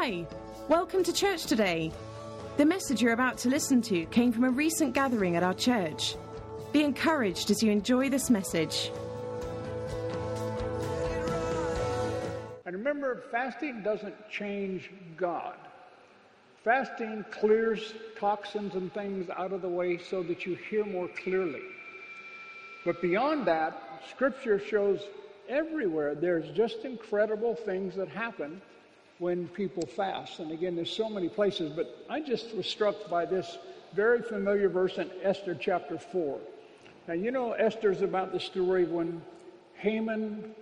Hi, welcome to church today. The message you're about to listen to came from a recent gathering at our church. Be encouraged as you enjoy this message. And remember, fasting doesn't change God. Fasting clears toxins and things out of the way so that you hear more clearly. But beyond that, Scripture shows everywhere there's just incredible things that happen when people fast. And again, there's so many places, but I just was struck by this very familiar verse in Esther chapter 4. Now, you know, Esther's about the story when Haman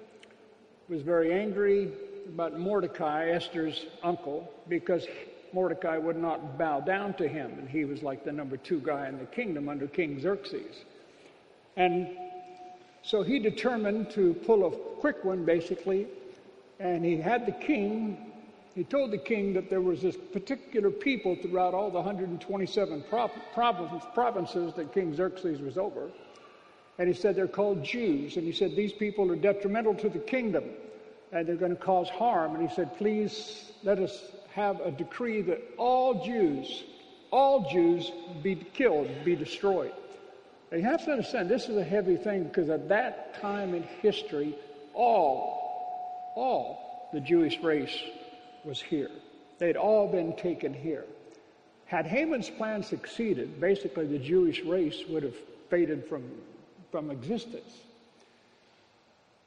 was very angry about Mordecai, Esther's uncle, because Mordecai would not bow down to him, and he was like the number two guy in the kingdom under King Xerxes. And so he determined to pull a quick one, basically, and he had the king. He told the king that there was this particular people throughout all the 127 provinces that King Xerxes was over. And he said they're called Jews. And he said these people are detrimental to the kingdom and they're going to cause harm. And he said, please let us have a decree that all Jews, all Jews be killed, be destroyed. And you have to understand, this is a heavy thing because at that time in history, all, all the Jewish race was here. They'd all been taken here. Had Haman's plan succeeded, basically the Jewish race would have faded from, from existence.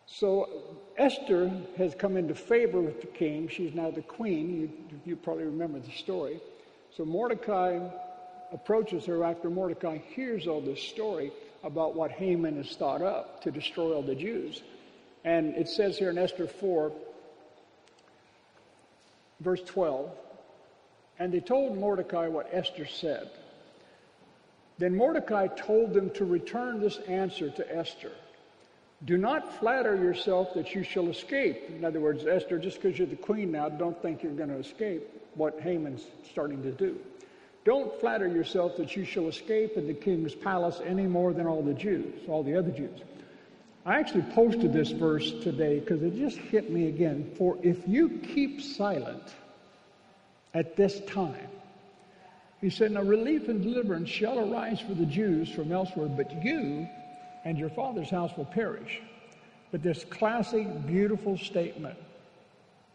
So Esther has come into favor with the king. She's now the queen. You, you probably remember the story. So Mordecai approaches her after Mordecai hears all this story about what Haman has thought up to destroy all the Jews. And it says here in Esther 4, verse 12, and they told Mordecai what Esther said. Then Mordecai told them to return this answer to Esther. Do not flatter yourself that you shall escape. In other words, Esther, just because you're the queen now, don't think you're going to escape what Haman's starting to do. Don't flatter yourself that you shall escape in the king's palace any more than all the Jews, all the other Jews. I actually posted this verse today because it just hit me again. For if you keep silent at this time, he said, Now relief and deliverance shall arise for the Jews from elsewhere, but you and your father's house will perish. But this classic, beautiful statement,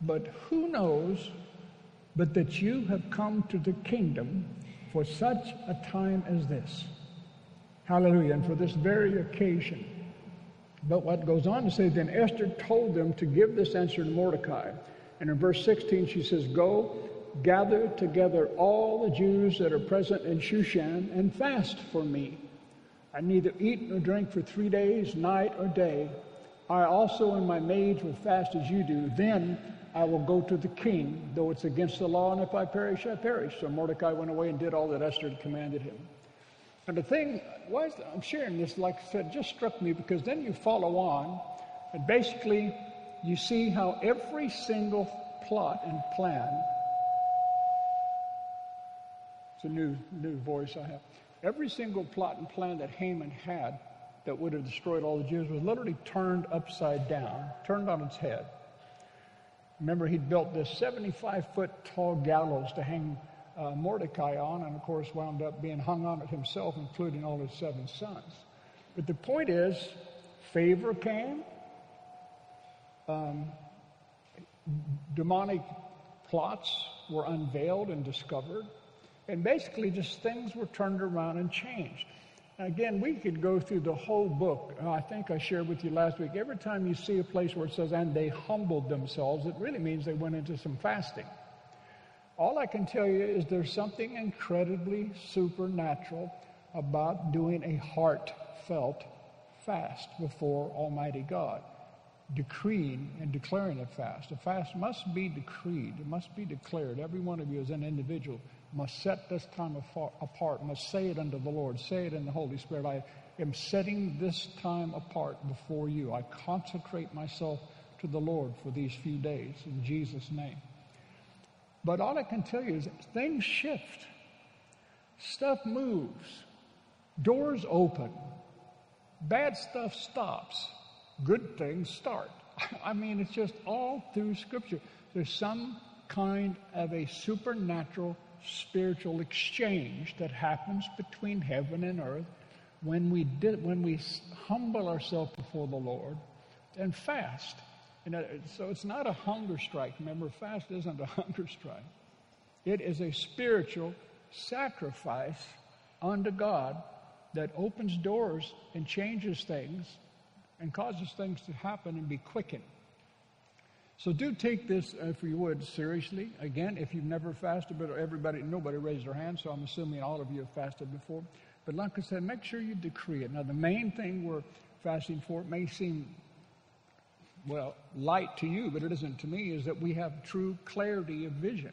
but who knows but that you have come to the kingdom for such a time as this. Hallelujah. And for this very occasion. But what goes on to say, then Esther told them to give this answer to Mordecai. And in verse 16, she says, Go, gather together all the Jews that are present in Shushan and fast for me. I neither eat nor drink for three days, night or day. I also and my maids will fast as you do. Then I will go to the king, though it's against the law, and if I perish, I perish. So Mordecai went away and did all that Esther had commanded him. And the thing, why I'm sharing this, like I said, just struck me because then you follow on, and basically you see how every single plot and plan. It's a new new voice I have. Every single plot and plan that Haman had that would have destroyed all the Jews was literally turned upside down, turned on its head. Remember, he'd built this 75 foot tall gallows to hang uh, Mordecai on, and of course, wound up being hung on it himself, including all his seven sons. But the point is, favor came, um, demonic plots were unveiled and discovered, and basically just things were turned around and changed. Again, we could go through the whole book. I think I shared with you last week. Every time you see a place where it says, and they humbled themselves, it really means they went into some fasting. All I can tell you is there's something incredibly supernatural about doing a heartfelt fast before Almighty God, decreeing and declaring a fast. A fast must be decreed, it must be declared. Every one of you as an individual must set this time apart, must say it unto the Lord, say it in the Holy Spirit. I am setting this time apart before you. I consecrate myself to the Lord for these few days in Jesus' name. But all I can tell you is things shift, stuff moves, doors open, bad stuff stops, good things start. I mean, it's just all through Scripture. There's some kind of a supernatural spiritual exchange that happens between heaven and earth when we when we humble ourselves before the Lord and fast. So it's not a hunger strike. Remember, fast isn't a hunger strike. It is a spiritual sacrifice unto God that opens doors and changes things and causes things to happen and be quickened. So do take this, uh, if you would, seriously. Again, if you've never fasted, but everybody, nobody raised their hand, so I'm assuming all of you have fasted before. But like I said, make sure you decree it. Now, the main thing we're fasting for, may seem, well, light to you, but it isn't to me, is that we have true clarity of vision.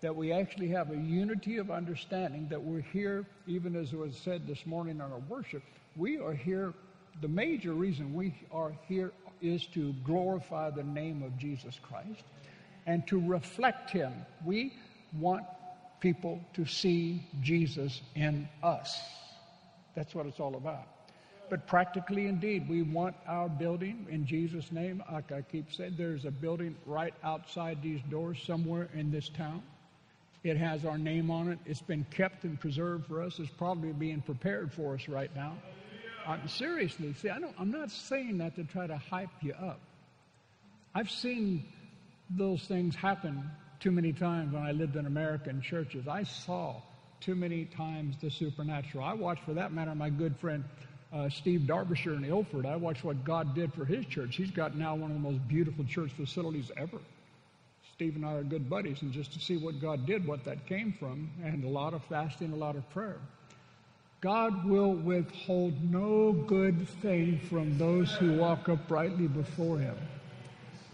That we actually have a unity of understanding, that we're here, even as was said this morning on our worship, we are here. The major reason we are here is to glorify the name of Jesus Christ and to reflect Him. We want people to see Jesus in us. That's what it's all about. But practically, indeed, we want our building in Jesus' name. Like I keep saying, there's a building right outside these doors somewhere in this town. It has our name on it. It's been kept and preserved for us. It's probably being prepared for us right now. I'm, seriously, see, I don't, I'm not saying that to try to hype you up. I've seen those things happen too many times when I lived in American churches. I saw too many times the supernatural. I watched, for that matter, my good friend uh, Steve Derbyshire in Ilford. I watched what God did for his church. He's got now one of the most beautiful church facilities ever. Steve and I are good buddies, and just to see what God did, what that came from, and a lot of fasting, a lot of prayer. God will withhold no good thing from those who walk uprightly before him.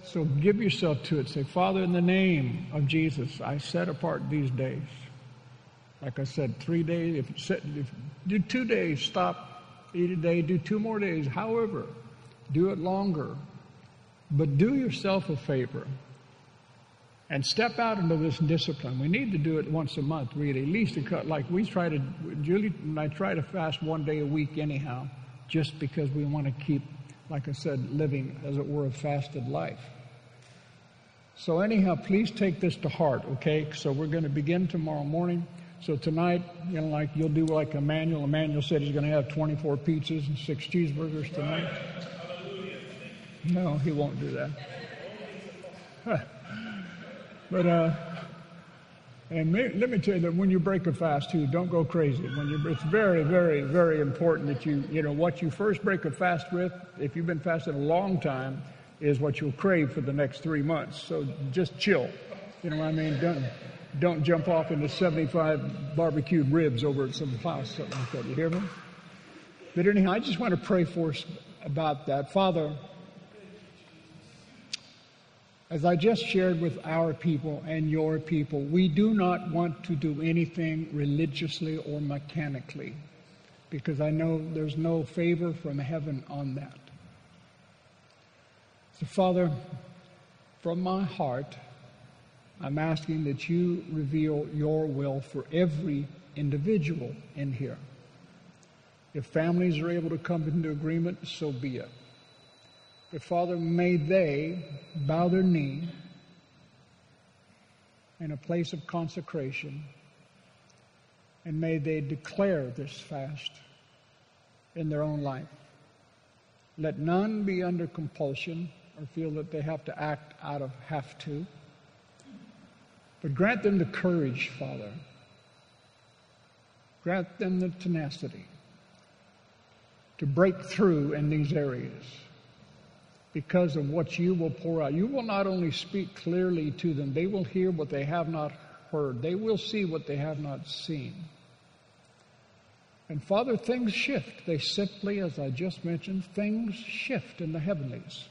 So give yourself to it. Say, Father, in the name of Jesus, I set apart these days. Like I said, three days. If, set, if do two days, stop, eat a day. Do two more days. However, do it longer. But do yourself a favor and step out into this discipline. We need to do it once a month, really. At least a cut. Like we try to, Julie and I try to fast one day a week anyhow, just because we want to keep, like I said, living as it were a fasted life. So anyhow, please take this to heart, okay? So we're going to begin tomorrow morning. So tonight, you know, like you'll do like Emmanuel. Emmanuel said he's going to have 24 pizzas and six cheeseburgers tonight. No, he won't do that. But uh, and may, let me tell you that when you break a fast too, don't go crazy. When you, it's very, very, very important that you, you know, what you first break a fast with, if you've been fasting a long time, is what you'll crave for the next three months. So just chill. You know what I mean? Don't, don't jump off into 75 barbecued ribs over at some house, something like that. You hear me? But anyhow, I just want to pray for us about that. Father, as I just shared with our people and your people, we do not want to do anything religiously or mechanically because I know there's no favor from heaven on that. So, Father, from my heart, I'm asking that you reveal your will for every individual in here. If families are able to come into agreement, so be it. But Father, may they bow their knee in a place of consecration and may they declare this fast in their own life. Let none be under compulsion or feel that they have to act out of have to. But grant them the courage, Father. Grant them the tenacity to break through in these areas because of what you will pour out. You will not only speak clearly to them, they will hear what they have not heard, they will see what they have not seen. And Father, things shift. They simply, as I just mentioned, things shift in the heavenlies.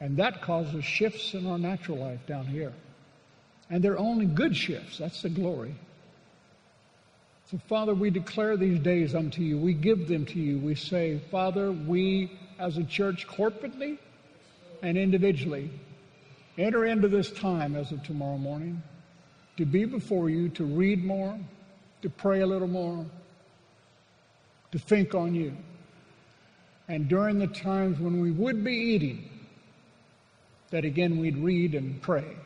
And that causes shifts in our natural life down here. And they're only good shifts. That's the glory. So, Father, we declare these days unto you. We give them to you. We say, Father, we as a church corporately and individually enter into this time as of tomorrow morning to be before you, to read more, to pray a little more, to think on you. And during the times when we would be eating, that again we'd read and pray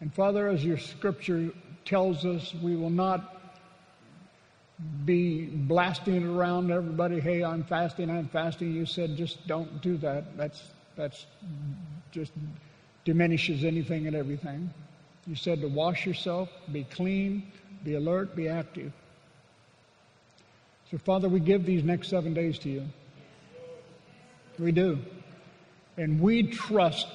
And Father, as your scripture tells us, we will not be blasting it around everybody, hey, I'm fasting, I'm fasting. You said just don't do that. That's that's just diminishes anything and everything. You said to wash yourself, be clean, be alert, be active. So, Father, we give these next seven days to you. We do. And we trust.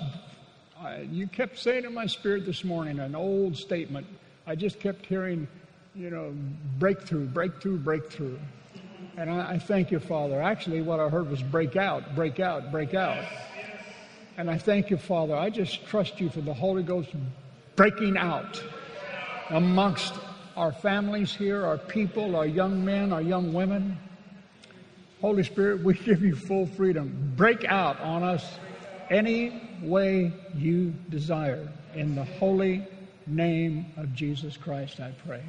Uh, you kept saying in my spirit this morning an old statement. I just kept hearing you know, breakthrough, breakthrough, breakthrough. And I, I, thank you, Father. Actually, what I heard was break out, break out, break out. And I thank you, Father. I just trust you for the Holy Ghost breaking out amongst our families here, our people, our young men, our young women. Holy Spirit, we give you full freedom. Break out on us any way you desire. In the holy name of Jesus Christ, I pray.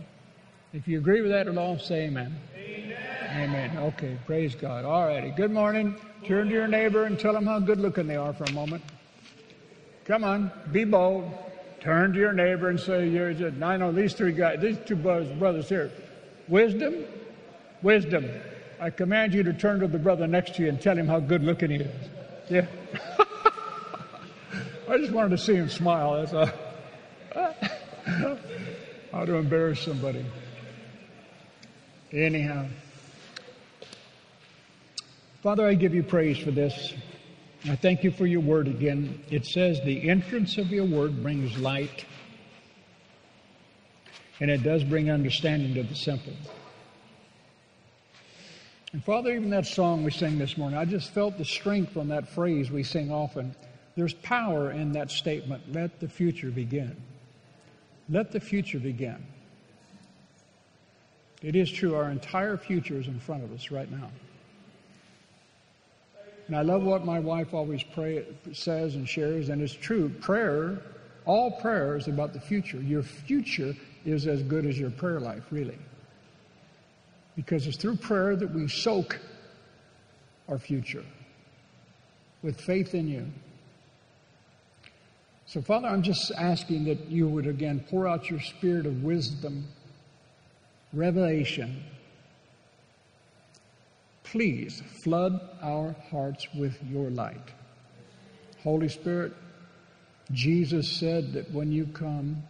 If you agree with that at all, say amen. Amen. Amen. Okay, praise God. All righty. Good morning. Turn to your neighbor and tell them how good looking they are for a moment. Come on, be bold. Turn to your neighbor and say, You're just, I know these three guys, these two brothers, brothers here. Wisdom, wisdom. I command you to turn to the brother next to you and tell him how good looking he is. Yeah. I just wanted to see him smile. That's all. How to embarrass somebody. Anyhow. Father, I give you praise for this. I thank you for your word again. It says the entrance of your word brings light, and it does bring understanding to the simple. And Father, even that song we sing this morning, I just felt the strength on that phrase we sing often. There's power in that statement let the future begin. Let the future begin. It is true, our entire future is in front of us right now. And I love what my wife always pray, says and shares, and it's true. Prayer, all prayer is about the future. Your future is as good as your prayer life, really. Because it's through prayer that we soak our future with faith in you. So, Father, I'm just asking that you would again pour out your spirit of wisdom revelation. Please flood our hearts with your light. Holy Spirit, Jesus said that when you come,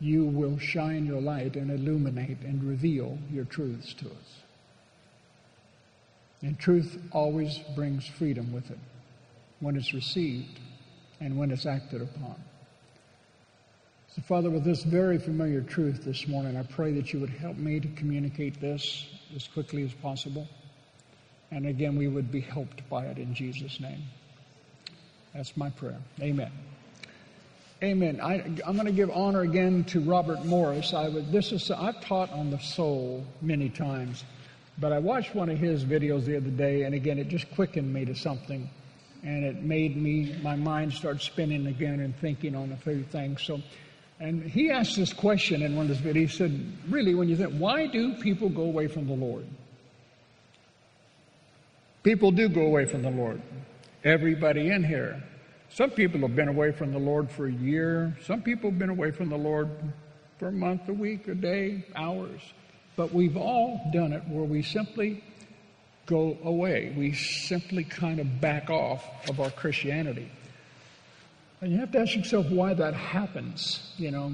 you will shine your light and illuminate and reveal your truths to us. And truth always brings freedom with it when it's received and when it's acted upon. So, Father, with this very familiar truth this morning, I pray that you would help me to communicate this as quickly as possible. And again, we would be helped by it in Jesus' name. That's my prayer. Amen. Amen. I, am going to give honor again to Robert Morris. I would, this is I've taught on the soul many times, but I watched one of his videos the other day, and again, it just quickened me to something, and it made me my mind start spinning again and thinking on a few things. So and he asked this question in one of his videos. He said, Really, when you think, why do people go away from the Lord? People do go away from the Lord. Everybody in here. Some people have been away from the Lord for a year. Some people have been away from the Lord for a month, a week, a day, hours. But we've all done it where we simply go away. We simply kind of back off of our Christianity. And you have to ask yourself why that happens, you know.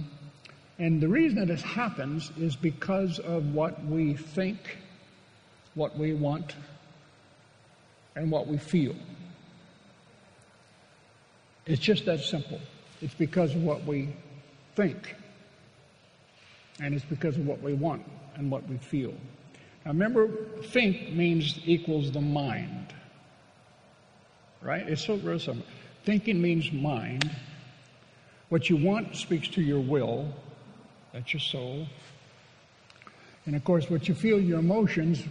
And the reason that it happens is because of what we think, what we want, and what we feel. It's just that simple. It's because of what we think. And it's because of what we want and what we feel. Now remember, think means equals the mind. Right? It's so very simple. Thinking means mind. What you want speaks to your will. That's your soul. And of course, what you feel, your emotions,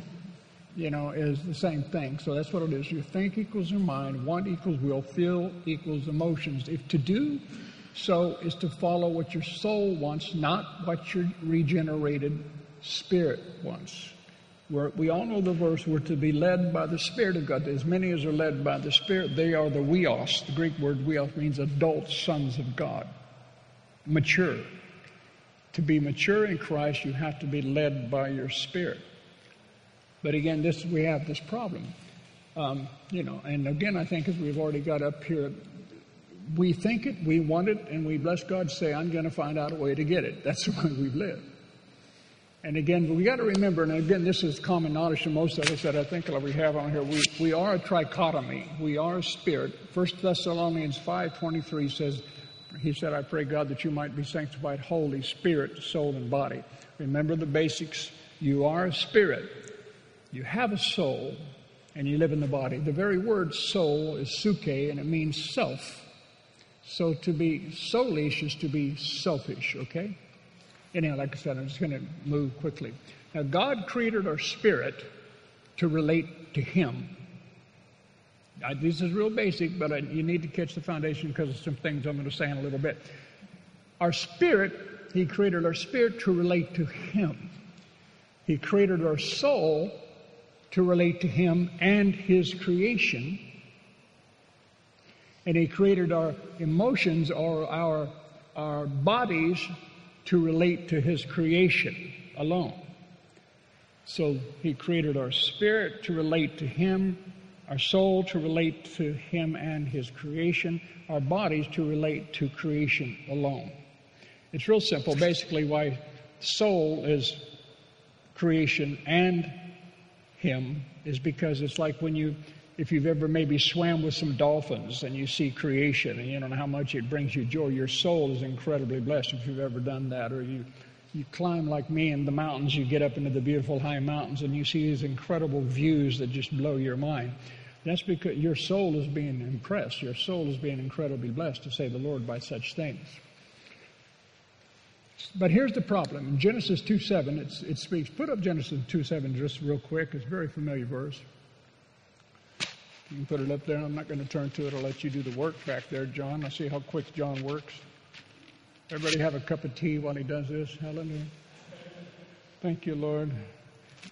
you know, is the same thing. So that's what it is. You think equals your mind, want equals will, feel equals emotions. If to do so is to follow what your soul wants, not what your regenerated spirit wants. We're, we all know the verse, we're to be led by the Spirit of God. As many as are led by the Spirit, they are the huios. The Greek word huios means adult sons of God. mature. To be mature in Christ, you have to be led by your spirit. But again, this we have this problem. Um, you know, and again, I think as we've already got up here, we think it, we want it, and we bless God say, I'm going to find out a way to get it. That's the way we've lived. And again, we got to remember, and again, this is common knowledge to most of us that I think we have on here. We, we are a trichotomy. We are a spirit. First Thessalonians 5.23 says, he said, I pray God that you might be sanctified holy, spirit, soul, and body. Remember the basics. You are a spirit. You have a soul, and you live in the body. The very word soul is psuche, and it means self. So to be soulish is to be selfish, okay? Anyhow, like I said, I'm just going to move quickly. Now, God created our spirit to relate to Him. This is real basic, but I, you need to catch the foundation because of some things I'm going to say in a little bit. Our spirit, He created our spirit to relate to Him. He created our soul to relate to Him and His creation. And He created our emotions or our, our bodies to relate to his creation alone. So he created our spirit to relate to him, our soul to relate to him and his creation, our bodies to relate to creation alone. It's real simple. Basically, why soul is creation and him is because it's like when you if you've ever maybe swam with some dolphins and you see creation and you don't know how much it brings you joy, your soul is incredibly blessed if you've ever done that. Or you, you climb like me in the mountains, you get up into the beautiful high mountains and you see these incredible views that just blow your mind. That's because your soul is being impressed. Your soul is being incredibly blessed, to say the Lord, by such things. But here's the problem. In Genesis 2 7, it speaks. Put up Genesis 2 7 just real quick. It's a very familiar verse. You can put it up there. I'm not going to turn to it. I'll let you do the work back there, John. I see how quick John works. Everybody have a cup of tea while he does this. Hallelujah. Thank you, Lord.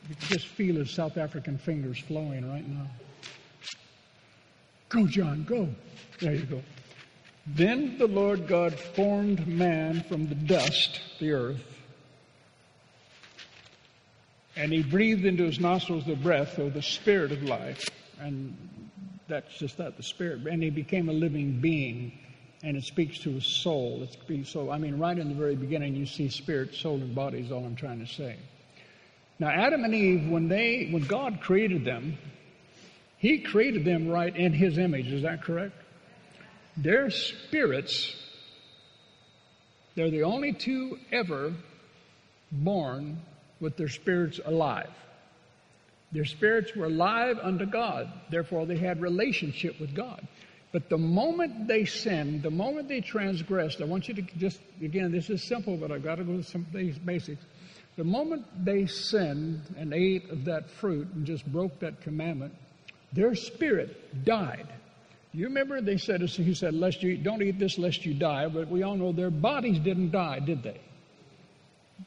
You can just feel his South African fingers flowing right now. Go, John, go. There you go. Then the Lord God formed man from the dust, the earth, and he breathed into his nostrils the breath of the spirit of life, and that's just that the spirit. And he became a living being and it speaks to his soul. It's so i mean right in the very beginning you see spirit soul and body is all i'm trying to say. Now adam and eve when they when god created them he created them right in his image. Is that correct? Their spirits they're the only two ever born with their spirits alive their spirits were alive unto God. Therefore, they had relationship with God. But the moment they sinned, the moment they transgressed, I want you to just, again, this is simple, but I've got to go to some basics. The moment they sinned and ate of that fruit and just broke that commandment, their spirit died. You remember they said, he said, lest you don't eat this lest you die, but we all know their bodies didn't die, did they?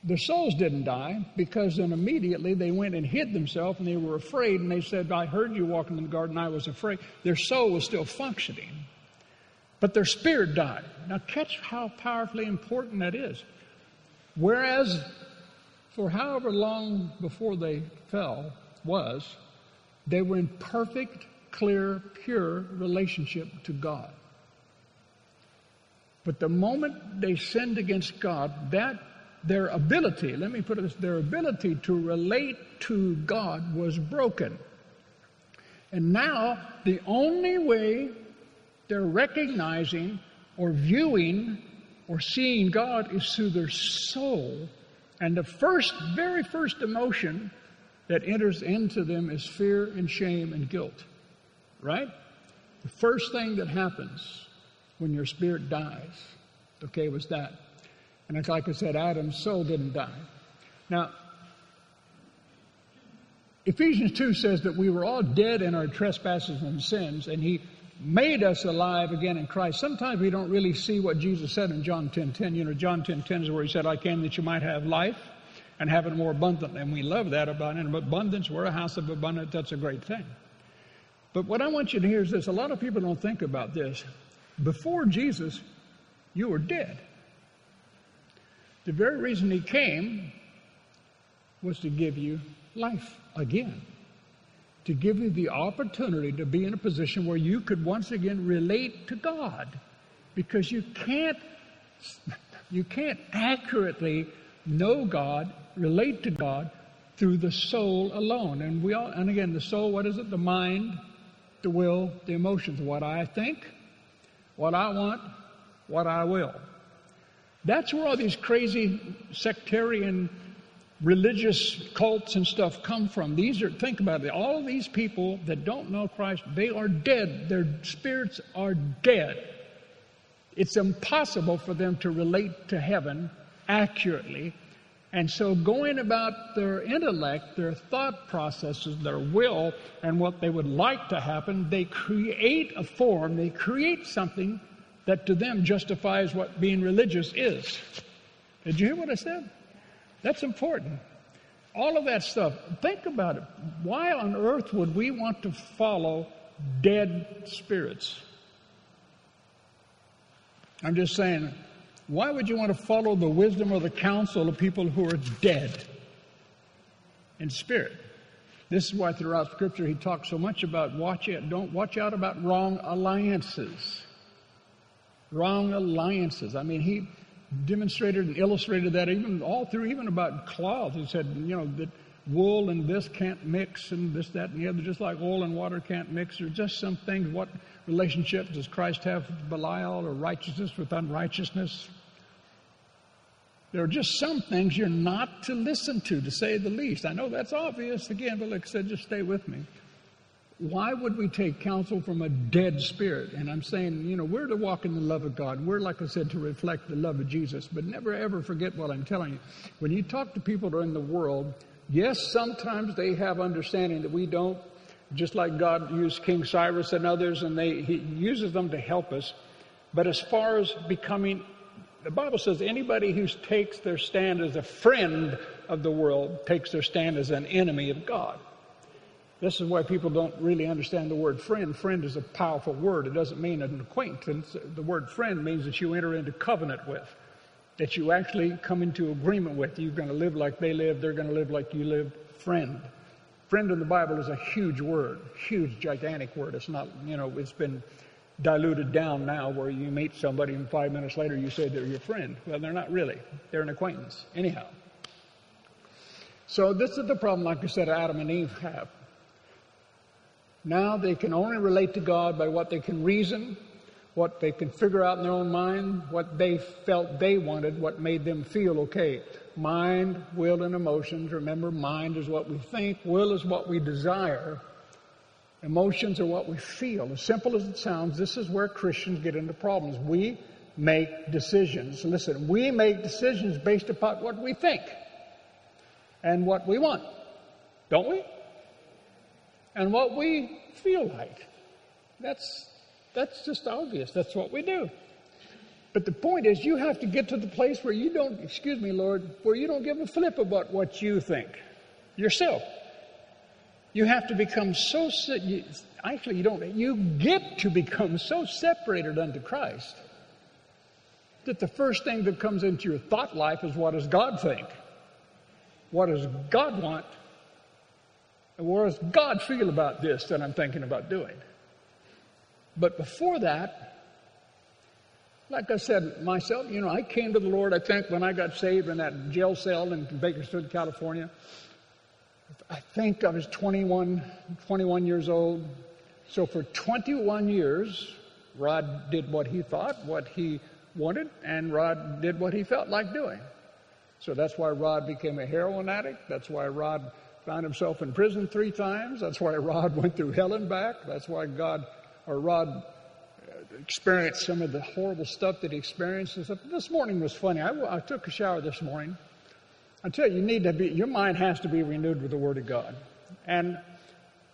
Their souls didn't die because then immediately they went and hid themselves and they were afraid and they said, I heard you walking in the garden, I was afraid. Their soul was still functioning, but their spirit died. Now, catch how powerfully important that is. Whereas, for however long before they fell was, they were in perfect, clear, pure relationship to God. But the moment they sinned against God, that their ability, let me put it this, their ability to relate to God was broken. And now the only way they're recognizing or viewing or seeing God is through their soul. And the first, very first emotion that enters into them is fear and shame and guilt. Right? The first thing that happens when your spirit dies, okay, was that. And it's like I said, Adam's soul didn't die. Now, Ephesians 2 says that we were all dead in our trespasses and sins, and He made us alive again in Christ. Sometimes we don't really see what Jesus said in John 10 10. You know, John 10 10 is where He said, I came that you might have life and have it more abundantly. And we love that about it. Abundance, we're a house of abundance. That's a great thing. But what I want you to hear is this a lot of people don't think about this. Before Jesus, you were dead. The very reason he came was to give you life again, to give you the opportunity to be in a position where you could once again relate to God, because you can't you can't accurately know God, relate to God through the soul alone. And we all and again the soul, what is it? The mind, the will, the emotions, what I think, what I want, what I will. That's where all these crazy sectarian religious cults and stuff come from. These are, think about it, all these people that don't know Christ, they are dead. Their spirits are dead. It's impossible for them to relate to heaven accurately. And so, going about their intellect, their thought processes, their will, and what they would like to happen, they create a form, they create something that to them justifies what being religious is. Did you hear what I said? That's important. All of that stuff. Think about it. Why on earth would we want to follow dead spirits? I'm just saying, why would you want to follow the wisdom or the counsel of people who are dead in spirit? This is why throughout Scripture he talks so much about watch out, don't watch out about wrong alliances. Wrong alliances. I mean, he demonstrated and illustrated that even all through, even about cloth. He said, you know, that wool and this can't mix and this, that, and the other, just like oil and water can't mix. There's just some things. What relationship does Christ have with Belial or righteousness with unrighteousness? There are just some things you're not to listen to, to say the least. I know that's obvious again, but like I said, just stay with me why would we take counsel from a dead spirit? And I'm saying, you know, we're to walk in the love of God. We're, like I said, to reflect the love of Jesus. But never ever forget what I'm telling you. When you talk to people that are in the world, yes, sometimes they have understanding that we don't, just like God used King Cyrus and others, and they, he uses them to help us. But as far as becoming, the Bible says anybody who takes their stand as a friend of the world takes their stand as an enemy of God. This is why people don't really understand the word friend. Friend is a powerful word. It doesn't mean an acquaintance. The word friend means that you enter into covenant with, that you actually come into agreement with. You're going to live like they live, they're going to live like you live. Friend. Friend in the Bible is a huge word, huge, gigantic word. It's not, you know, it's been diluted down now where you meet somebody and five minutes later you say they're your friend. Well, they're not really, they're an acquaintance. Anyhow. So, this is the problem, like I said, Adam and Eve have. Now they can only relate to God by what they can reason, what they can figure out in their own mind, what they felt they wanted, what made them feel okay. Mind, will, and emotions. Remember, mind is what we think, will is what we desire, emotions are what we feel. As simple as it sounds, this is where Christians get into problems. We make decisions. Listen, we make decisions based upon what we think and what we want, don't we? And what we feel like. That's, that's just obvious. That's what we do. But the point is, you have to get to the place where you don't, excuse me, Lord, where you don't give a flip about what you think yourself. You have to become so, actually, you don't, you get to become so separated unto Christ that the first thing that comes into your thought life is what does God think? What does God want? What does God feel about this that I'm thinking about doing? But before that, like I said myself, you know, I came to the Lord, I think, when I got saved in that jail cell in Bakersfield, California. I think I was 21, 21 years old. So for 21 years, Rod did what he thought, what he wanted, and Rod did what he felt like doing. So that's why Rod became a heroin addict. That's why Rod found himself in prison three times. That's why Rod went through hell and back. That's why God, or Rod, uh, experienced some of the horrible stuff that he experienced. This morning was funny. I, I took a shower this morning. I tell you, you need to be, your mind has to be renewed with the Word of God. And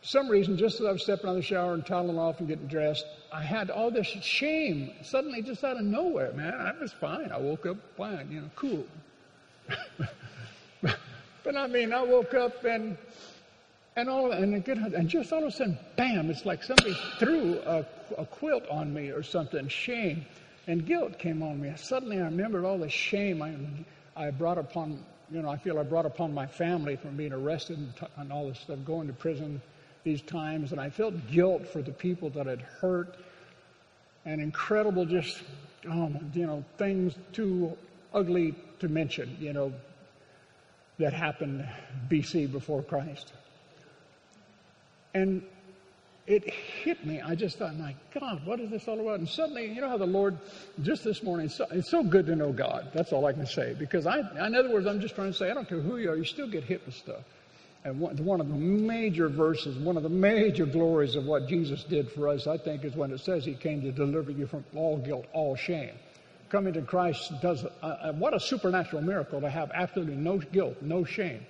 for some reason, just as I was stepping out of the shower and toweling off and getting dressed, I had all this shame suddenly just out of nowhere, man. I was fine. I woke up fine, you know, cool. But I mean, I woke up and and all and, and just all of a sudden, bam! It's like somebody threw a, a quilt on me or something. Shame and guilt came on me. Suddenly, I remembered all the shame I, I brought upon, you know, I feel I brought upon my family from being arrested and, t- and all this stuff, going to prison these times, and I felt guilt for the people that had hurt and incredible just, oh, you know, things too ugly to mention, you know, that happened BC before Christ. And it hit me. I just thought, my God, what is this all about? And suddenly, you know how the Lord, just this morning, so, it's so good to know God. That's all I can say. Because I, in other words, I'm just trying to say, I don't care who you are, you still get hit with stuff. And one of the major verses, one of the major glories of what Jesus did for us, I think, is when it says He came to deliver you from all guilt, all shame. Coming to Christ does, uh, uh, what a supernatural miracle to have absolutely no guilt, no shame.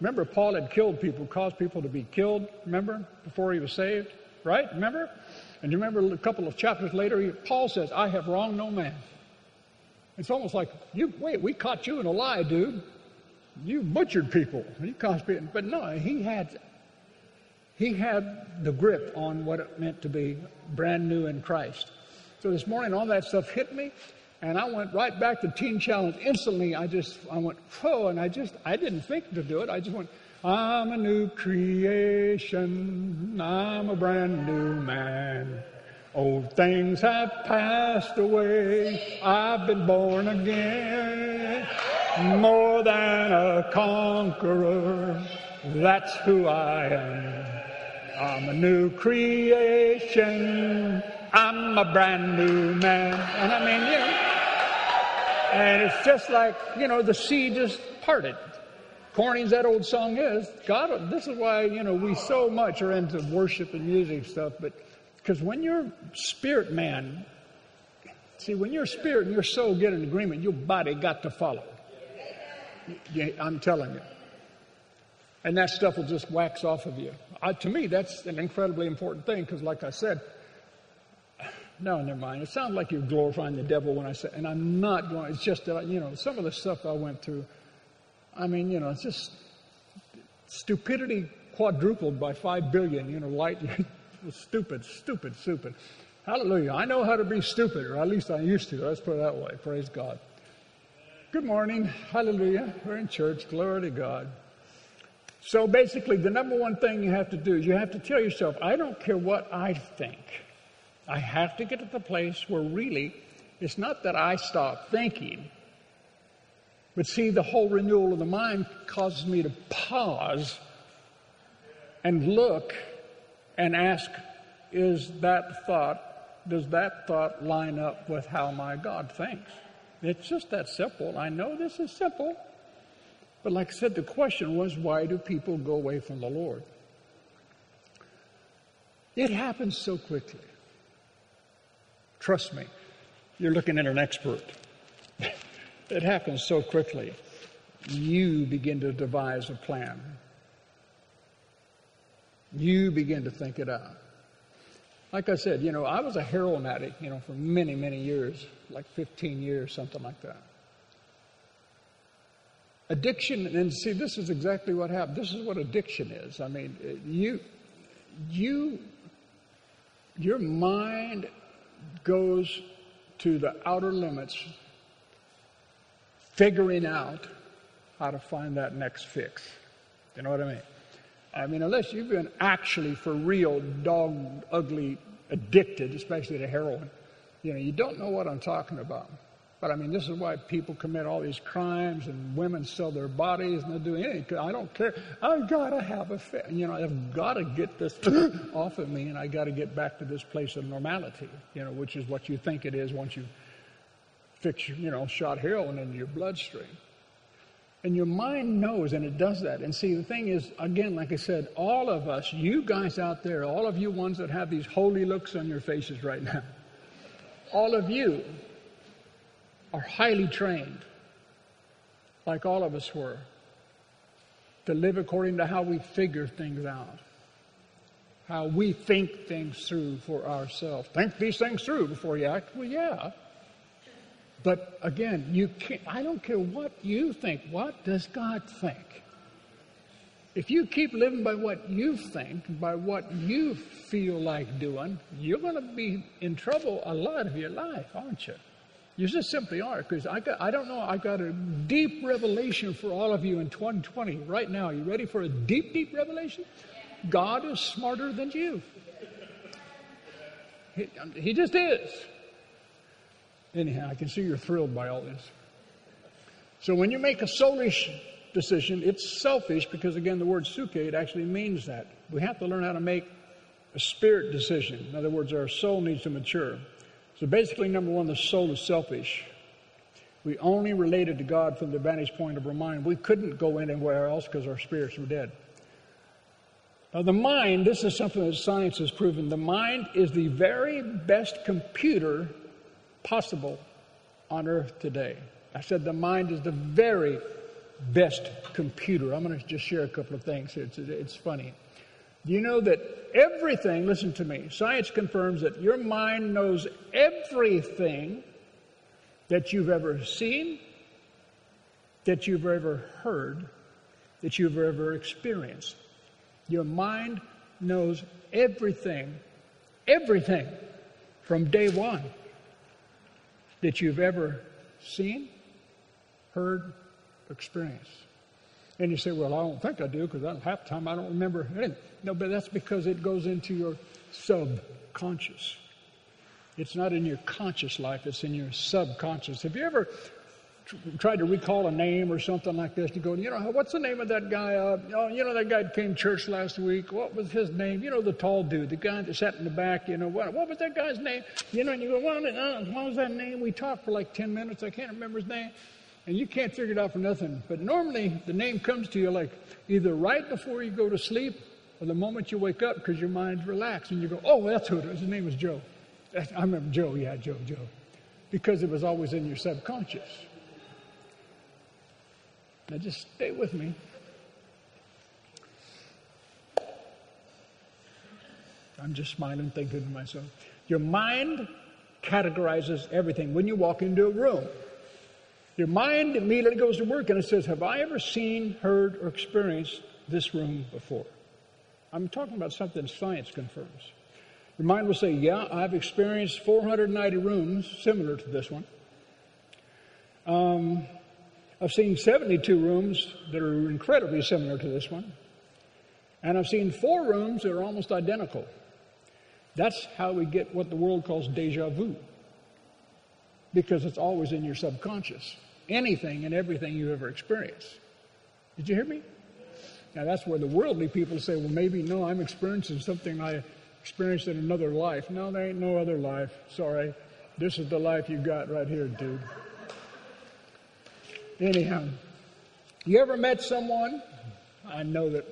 Remember, Paul had killed people, caused people to be killed, remember, before he was saved, right? Remember? And you remember a couple of chapters later, he, Paul says, I have wronged no man. It's almost like, you wait, we caught you in a lie, dude. You butchered people. You caused people. But no, he had he had the grip on what it meant to be brand new in Christ. So this morning, all that stuff hit me, and I went right back to Teen Challenge. Instantly, I just, I went, whoa, and I just, I didn't think to do it. I just went, I'm a new creation. I'm a brand new man. Old things have passed away. I've been born again. More than a conqueror. That's who I am. I'm a new creation. I'm a brand new man. And I mean, you and it's just like, you know, the sea just parted. Corny as that old song is, God, this is why, you know, we so much are into worship and music stuff, but because when your spirit man, see, when your spirit and your soul get in agreement, your body got to follow. I'm telling you. And that stuff will just wax off of you. I, to me, that's an incredibly important thing because, like I said, no, never mind. It sounds like you're glorifying the devil when I say, and I'm not going. It's just that you know some of the stuff I went through. I mean, you know, it's just stupidity quadrupled by five billion. You know, light. stupid, stupid, stupid. Hallelujah. I know how to be stupid, or at least I used to. Let's put it that way. Praise God. Good morning. Hallelujah. We're in church. Glory to God. So basically, the number one thing you have to do is you have to tell yourself, I don't care what I think. I have to get to the place where really it's not that I stop thinking, but see, the whole renewal of the mind causes me to pause and look and ask, is that thought, does that thought line up with how my God thinks? It's just that simple. I know this is simple. But like I said, the question was, why do people go away from the Lord? It happens so quickly. Trust me, you're looking at an expert. it happens so quickly. You begin to devise a plan. You begin to think it out. Like I said, you know, I was a heroin addict, you know, for many, many years, like 15 years, something like that. Addiction, and see, this is exactly what happened. This is what addiction is. I mean, you, you, your mind goes to the outer limits, figuring out how to find that next fix. You know what I mean? I mean, unless you've been actually for real dog ugly addicted, especially to heroin, you know, you don't know what I'm talking about. But I mean, this is why people commit all these crimes and women sell their bodies and they do anything. I don't care. I've gotta have a, fit. you know, I've gotta get this off of me and I gotta get back to this place of normality, you know, which is what you think it is once you fix, you know, shot heroin in your bloodstream. And your mind knows, and it does that. And see, the thing is, again, like I said, all of us, you guys out there, all of you ones that have these holy looks on your faces right now, all of you are highly trained, like all of us were, to live according to how we figure things out, how we think things through for ourselves. Think these things through before you act. Well, yeah. But again, you can't, I don't care what you think. What does God think? If you keep living by what you think, by what you feel like doing, you're going to be in trouble a lot of your life, aren't you? You just simply are, because I, got, I don't know, I got a deep revelation for all of you in 2020 right now. You ready for a deep, deep revelation? God is smarter than you. He, he just is. Anyhow, I can see you're thrilled by all this. So when you make a soulish decision, it's selfish because, again, the word psuche, it actually means that. We have to learn how to make a spirit decision. In other words, our soul needs to mature. So basically, number one, the soul is selfish. We only related to God from the vantage point of our mind. We couldn't go anywhere else because our spirits were dead. Now, the mind, this is something that science has proven, the mind is the very best computer possible on earth today. I said the mind is the very best computer. I'm going to just share a couple of things here. It's, it's funny. Do you know that everything, listen to me, science confirms that your mind knows everything that you've ever seen, that you've ever heard, that you've ever experienced. Your mind knows everything, everything from day one that you've ever seen, heard, experienced. And you say, well, I don't think I do because half the time I don't remember anything. No, but that's because it goes into your subconscious. It's not in your conscious life, it's in your subconscious. Have you ever tried to recall a name or something like this, you go, you know, what's the name of that guy? Uh, oh, you know, that guy came to church last week. What was his name? You know, the tall dude, the guy that sat in the back. You know, what, what was that guy's name? You know, and you go, well, uh, what was that name? We talked for like 10 minutes. I can't remember his name. And you can't figure it out for nothing. But normally the name comes to you like either right before you go to sleep or the moment you wake up because your mind's relaxed and you go, oh, that's who it is. His name was Joe. I remember Joe. Yeah, Joe, Joe. Because it was always in your subconscious. Now just stay with me. I'm just smiling, thinking to myself. Your mind categorizes everything. When you walk into a room, your mind immediately goes to work and it says, Have I ever seen, heard, or experienced this room before? I'm talking about something science confirms. Your mind will say, Yeah, I've experienced 490 rooms similar to this one. Um, I've seen 72 rooms that are incredibly similar to this one. And I've seen four rooms that are almost identical. That's how we get what the world calls deja vu. Because it's always in your subconscious. Anything and everything you've ever experienced. Did you hear me? Now that's where the worldly people say, well, maybe no, I'm experiencing something I experienced in another life. No, there ain't no other life. Sorry. This is the life you got right here, dude. Anyhow, you ever met someone? I know that,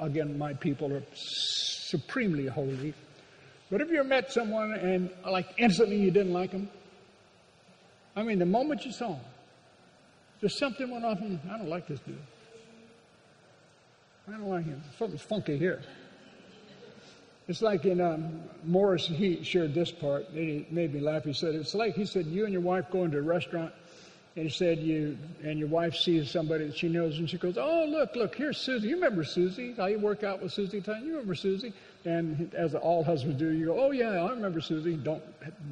again, my people are supremely holy. But have you ever met someone and, like, instantly you didn't like them? I mean, the moment you saw him, just something went off and I don't like this dude. I don't like him. Something's funky here. It's like in um, Morris, he shared this part. It made me laugh. He said, It's like he said, you and your wife go into a restaurant and he said, you and your wife sees somebody that she knows, and she goes, "Oh, look, look, here's Susie. You remember Susie? How you work out with Susie? Time? You remember Susie?" And as all husbands do, you go, "Oh yeah, I remember Susie." Don't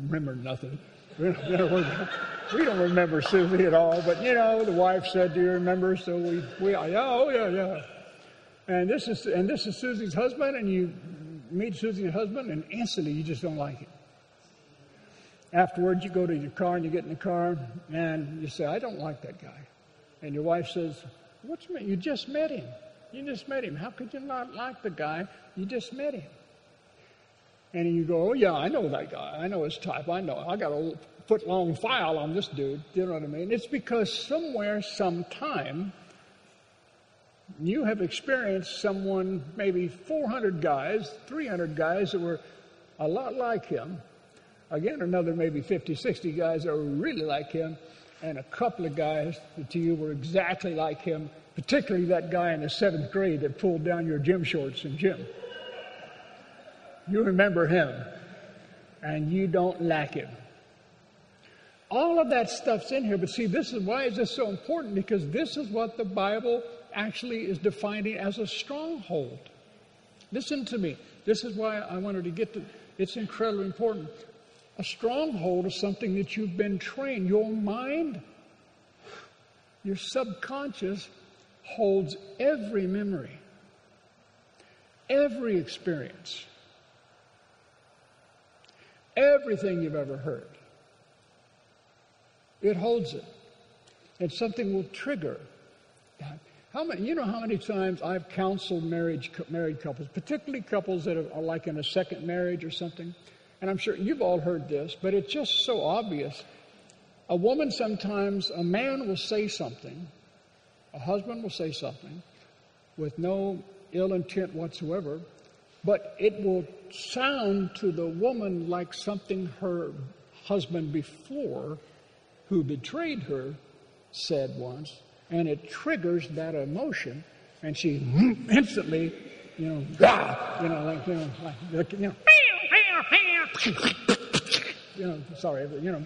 remember nothing. We don't, we don't remember Susie at all. But you know, the wife said, "Do you remember?" So we, we, yeah, oh yeah, yeah. And this is and this is Susie's husband, and you meet Susie's husband, and instantly you just don't like it. Afterwards, you go to your car and you get in the car and you say, I don't like that guy. And your wife says, What's me? You just met him. You just met him. How could you not like the guy? You just met him. And you go, Oh, yeah, I know that guy. I know his type. I know. I got a foot long file on this dude. You know what I mean? It's because somewhere, sometime, you have experienced someone, maybe 400 guys, 300 guys that were a lot like him, Again, another maybe 50, 60 guys that were really like him, and a couple of guys that to you were exactly like him, particularly that guy in the seventh grade that pulled down your gym shorts in gym. You remember him, and you don't lack him. All of that stuff's in here, but see, this is why is this so important? Because this is what the Bible actually is defining as a stronghold. Listen to me. This is why I wanted to get to. It's incredibly important. A stronghold is something that you've been trained. Your mind, your subconscious holds every memory, every experience, everything you've ever heard. It holds it. And something will trigger. How many, you know how many times I've counseled marriage, married couples, particularly couples that are like in a second marriage or something? And I'm sure you've all heard this, but it's just so obvious. A woman sometimes, a man will say something, a husband will say something with no ill intent whatsoever, but it will sound to the woman like something her husband before, who betrayed her, said once, and it triggers that emotion, and she instantly, you know, ah, you know, like, you know, like, you know, you know, sorry, you know,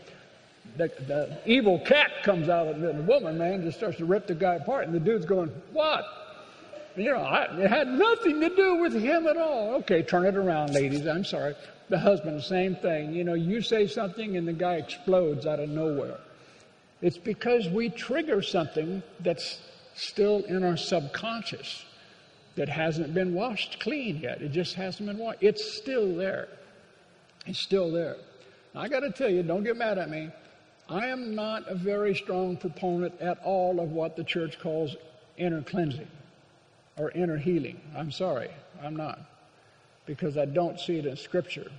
the, the evil cat comes out of the woman, man, just starts to rip the guy apart, and the dude's going, "What?" You know, I, it had nothing to do with him at all. Okay, turn it around, ladies. I'm sorry. The husband, same thing. You know, you say something, and the guy explodes out of nowhere. It's because we trigger something that's still in our subconscious that hasn't been washed clean yet. It just hasn't been washed. It's still there. It's still there. Now, I got to tell you, don't get mad at me. I am not a very strong proponent at all of what the church calls inner cleansing or inner healing. I'm sorry, I'm not, because I don't see it in Scripture.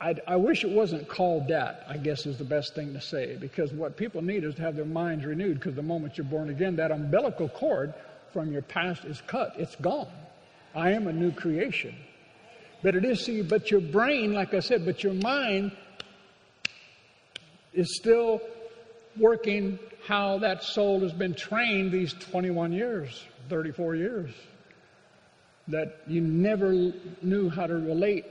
I, I, wish it wasn't called that, I guess is the best thing to say, because what people need is to have their minds renewed, because the moment you're born again, that umbilical cord from your past is cut, it's gone. I am a new creation. But it is, see, but your brain, like I said, but your mind is still working how that soul has been trained these 21 years, 34 years, that you never knew how to relate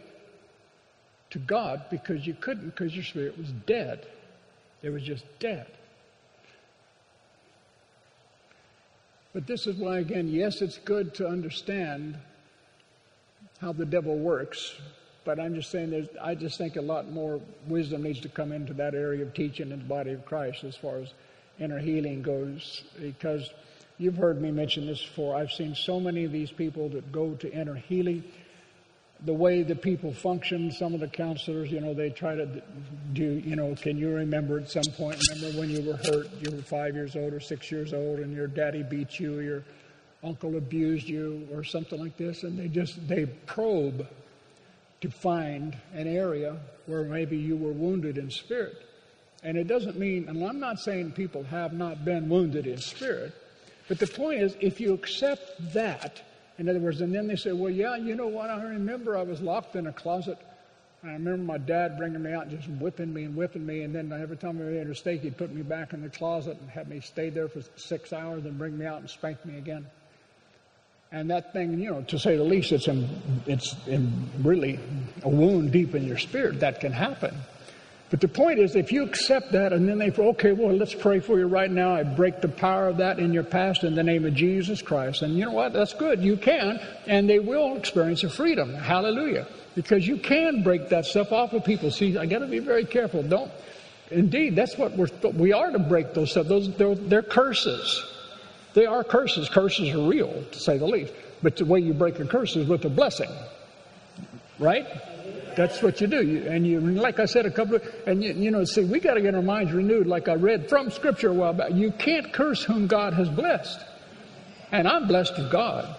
to God because you couldn't because your spirit was dead. It was just dead. But this is why, again, yes, it's good to understand how the devil works, but I'm just saying there's, I just think a lot more wisdom needs to come into that area of teaching in the body of Christ as far as inner healing goes, because you've heard me mention this before. I've seen so many of these people that go to inner healing the way the people function. Some of the counselors, you know, they try to do, you know, can you remember at some point, remember when you were hurt, you were five years old or six years old, and your daddy beat you, your uncle abused you, or something like this, and they just, they probe to find an area where maybe you were wounded in spirit. And it doesn't mean, and I'm not saying people have not been wounded in spirit, but the point is, if you accept that, in other words, and then they say, well, yeah, you know what? I remember I was locked in a closet. I remember my dad bringing me out and just whipping me and whipping me. And then every time we made a mistake, he'd put me back in the closet and have me stay there for six hours and bring me out and spank me again. And that thing, you know, to say the least, it's, in, it's in really a wound deep in your spirit that can happen. But the point is, if you accept that and then they say, okay, well, let's pray for you right now. I break the power of that in your past in the name of Jesus Christ. And you know what? That's good. You can. And they will experience a freedom. Hallelujah. Because you can break that stuff off of people. See, I got to be very careful. Don't. Indeed, that's what we're, we are to break those stuff. Those, they're, they're curses. They are curses. Curses are real, to say the least. But the way you break a curse is with a blessing. Right? That's what you do. And you, like I said a couple of, and you, you know, see, we got to get our minds renewed. Like I read from Scripture a while back, you can't curse whom God has blessed. And I'm blessed of God.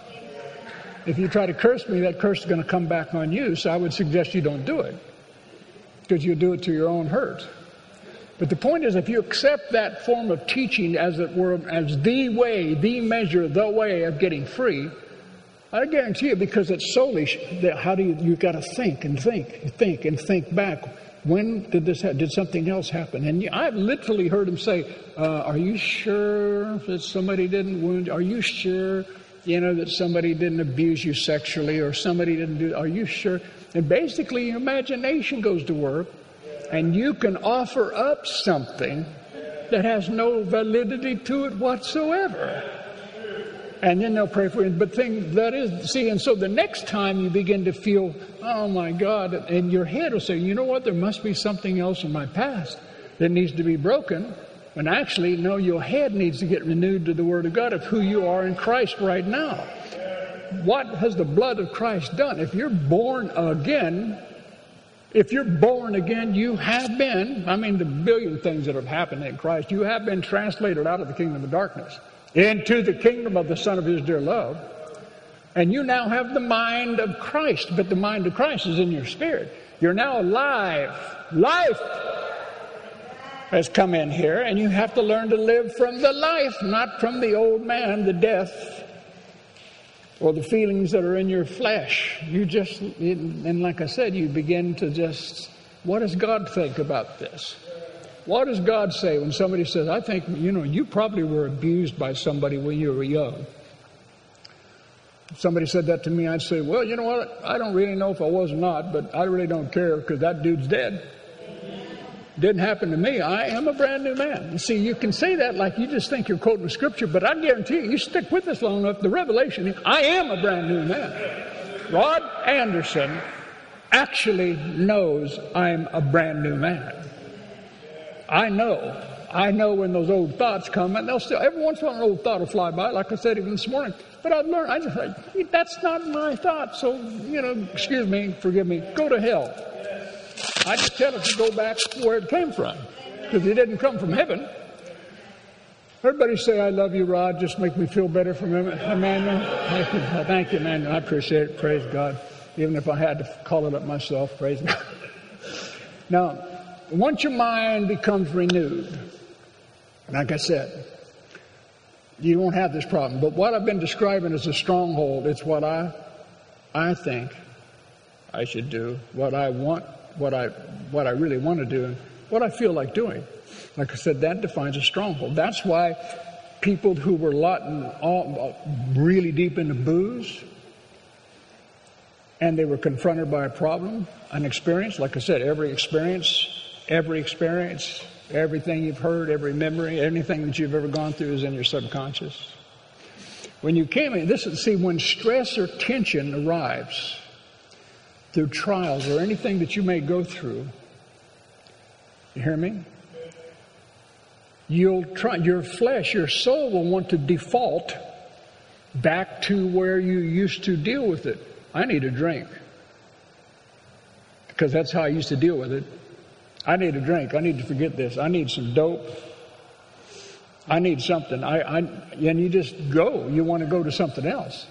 If you try to curse me, that curse is going to come back on you. So I would suggest you don't do it, because you'll do it to your own hurt. But the point is, if you accept that form of teaching as it were, as the way, the measure, the way of getting free, I guarantee you, because it's that how do you, you've got to think and think, and think and think back. When did this happen? Did something else happen? And I've literally heard him say, uh, Are you sure that somebody didn't wound? Are you sure, you know, that somebody didn't abuse you sexually or somebody didn't do, are you sure? And basically, your imagination goes to work and you can offer up something that has no validity to it whatsoever. And then they'll pray for you. But thing that is, see, and so the next time you begin to feel, oh my God, and your head will say, you know what, there must be something else in my past that needs to be broken. When actually, no, your head needs to get renewed to the Word of God of who you are in Christ right now. What has the blood of Christ done? If you're born again, if you're born again, you have been, I mean, the billion things that have happened in Christ, you have been translated out of the kingdom of darkness into the kingdom of the Son of His dear love. And you now have the mind of Christ, but the mind of Christ is in your spirit. You're now alive. Life has come in here, and you have to learn to live from the life, not from the old man, the death, or the feelings that are in your flesh. You just, and like I said, you begin to just, what does God think about this? What does God say when somebody says, I think, you know, you probably were abused by somebody when you were young? If somebody said that to me, I'd say, well, you know what? I don't really know if I was or not, but I really don't care because that dude's dead. Didn't happen to me. I am a brand new man. See, you can say that like you just think you're quoting scripture, but I guarantee you, you stick with us long enough, the revelation, I am a brand new man. Rod Anderson actually knows I'm a brand new man. I know. I know when those old thoughts come, and they'll still, every once in a while, an old thought will fly by, like I said even this morning. But I've learned, I just like, that's not my thought. So, you know, excuse me, forgive me, go to hell. I just tell it to go back where it came from, because it didn't come from heaven. Everybody say, I love you, Rod. Just make me feel better from Emmanuel. Thank you, thank you, Emmanuel. I appreciate it. Praise God. Even if I had to call it up myself, praise God. Now, once your mind becomes renewed, like I said, you won't have this problem. But what I've been describing as a stronghold, it's what I, I think I should do, what I want, what I, what I really want to do, and what I feel like doing. Like I said, that defines a stronghold. That's why people who were all, really deep into booze, and they were confronted by a problem, an experience. Like I said, every experience Every experience, everything you've heard, every memory, anything that you've ever gone through is in your subconscious. When you came in, this is, see, when stress or tension arrives through trials or anything that you may go through, you hear me? You'll try, your flesh, your soul will want to default back to where you used to deal with it. I need a drink because that's how I used to deal with it. I need a drink. I need to forget this. I need some dope. I need something. I, I, and you just go. You want to go to something else.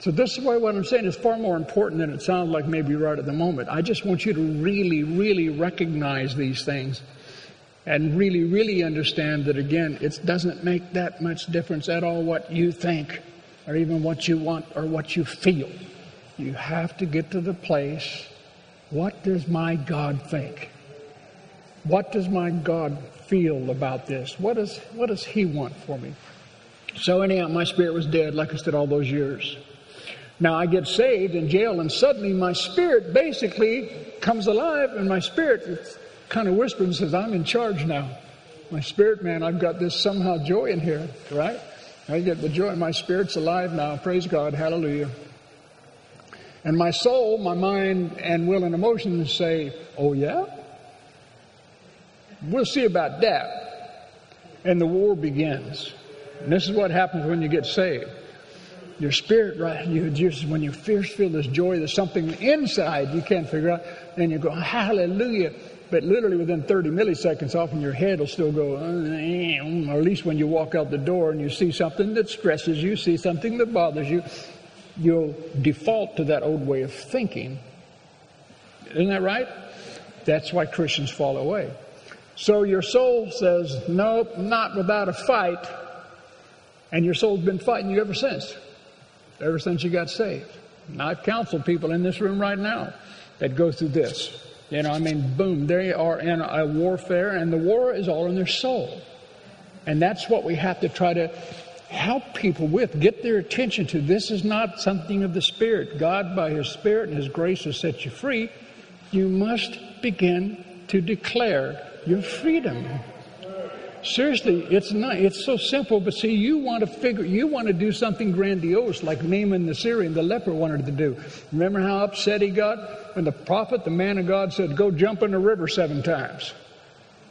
So this is why what I'm saying is far more important than it sounds like maybe right at the moment. I just want you to really, really recognize these things and really, really understand that again, it doesn't make that much difference at all what you think or even what you want or what you feel. You have to get to the place, what does my God think? What does my God feel about this? What does, what does He want for me? So, anyhow, my spirit was dead, like I said, all those years. Now I get saved in jail, and suddenly my spirit basically comes alive, and my spirit kind of whispers and says, I'm in charge now. My spirit, man, I've got this somehow joy in here, right? I get the joy, my spirit's alive now. Praise God, hallelujah. And my soul, my mind, and will and emotions say, Oh, yeah? We'll see about that. And the war begins. And this is what happens when you get saved. Your spirit, right? You just when you first feel this joy, there's something inside you can't figure out, and you go, Hallelujah. But literally within 30 milliseconds, often your head will still go, or at least when you walk out the door and you see something that stresses you, see something that bothers you, you'll default to that old way of thinking. Isn't that right? That's why Christians fall away. So your soul says, Nope, not without a fight. And your soul's been fighting you ever since, ever since you got saved. And I've counseled people in this room right now that go through this. You know, I mean, boom, they are in a warfare, and the war is all in their soul. And that's what we have to try to help people with, get their attention to. This is not something of the Spirit. God, by His Spirit and His grace, has set you free. You must begin to declare your freedom. Seriously, it's not. It's so simple, but see, you want to figure, you want to do something grandiose, like Naaman the Syrian, the leper, wanted to do. Remember how upset he got when the prophet, the man of God, said, "Go jump in the river seven times,"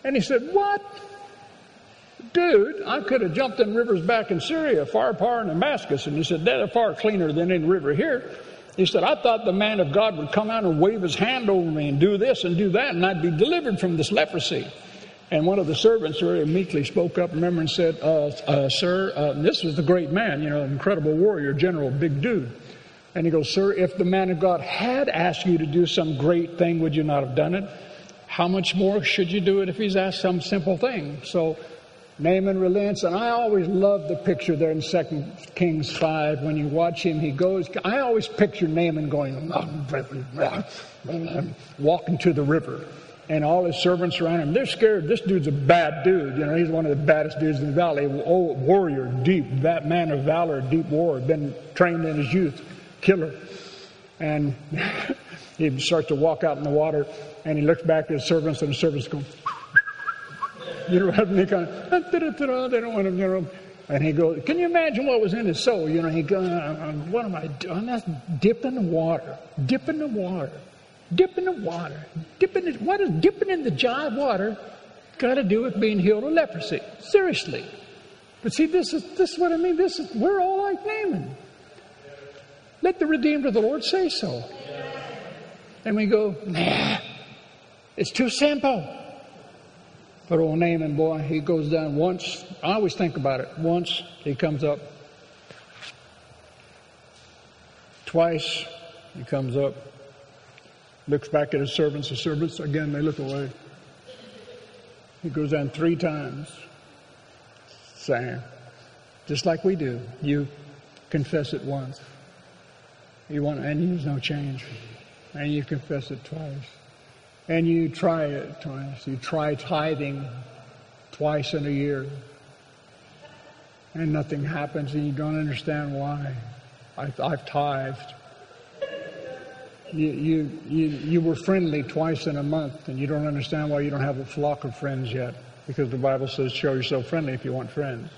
and he said, "What?" Dude, I could have jumped in rivers back in Syria, far, far in Damascus. And he said, they're far cleaner than any river here. He said, I thought the man of God would come out and wave his hand over me and do this and do that, and I'd be delivered from this leprosy. And one of the servants very meekly spoke up, remember, and said, uh, uh, Sir, uh, this was the great man, you know, incredible warrior, general, big dude. And he goes, Sir, if the man of God had asked you to do some great thing, would you not have done it? How much more should you do it if he's asked some simple thing? So Naaman relents, and I always love the picture there in 2 Kings 5 when you watch him. He goes, I always picture Naaman going, walking to the river and all his servants around him. They're scared. This dude's a bad dude. You know, he's one of the baddest dudes in the valley. Old warrior, deep, that man of valor, deep warrior, been trained in his youth, killer. And he starts to walk out in the water, and he looks back at his servants, and the servants go, you know, having kind of, they don't want to, you know. And he goes, Can you imagine what was in his soul? You know, he goes, uh, uh, What am I doing? That's dip in the water, dipping in the water. Dip in the water. Dip in the, what is dipping in the jar water got to do with being healed of leprosy? Seriously. But see, this is this is what I mean. This is we're all like Naaman. Let the redeemed of the Lord say so. And we go, nah, it's too simple. But old Naaman, boy, he goes down once. I always think about it. Once he comes up. Twice he comes up looks back at his servants. The servants, again, they look away. He goes down three times, saying, just like we do, you confess it once. You want, and there's no change. And you confess it twice. And you try it twice. You try tithing twice in a year. And nothing happens, and you don't understand why. I've, I've tithed you, you, you, you were friendly twice in a month, and you don't understand why you don't have a flock of friends yet. Because the Bible says, show yourself friendly if you want friends.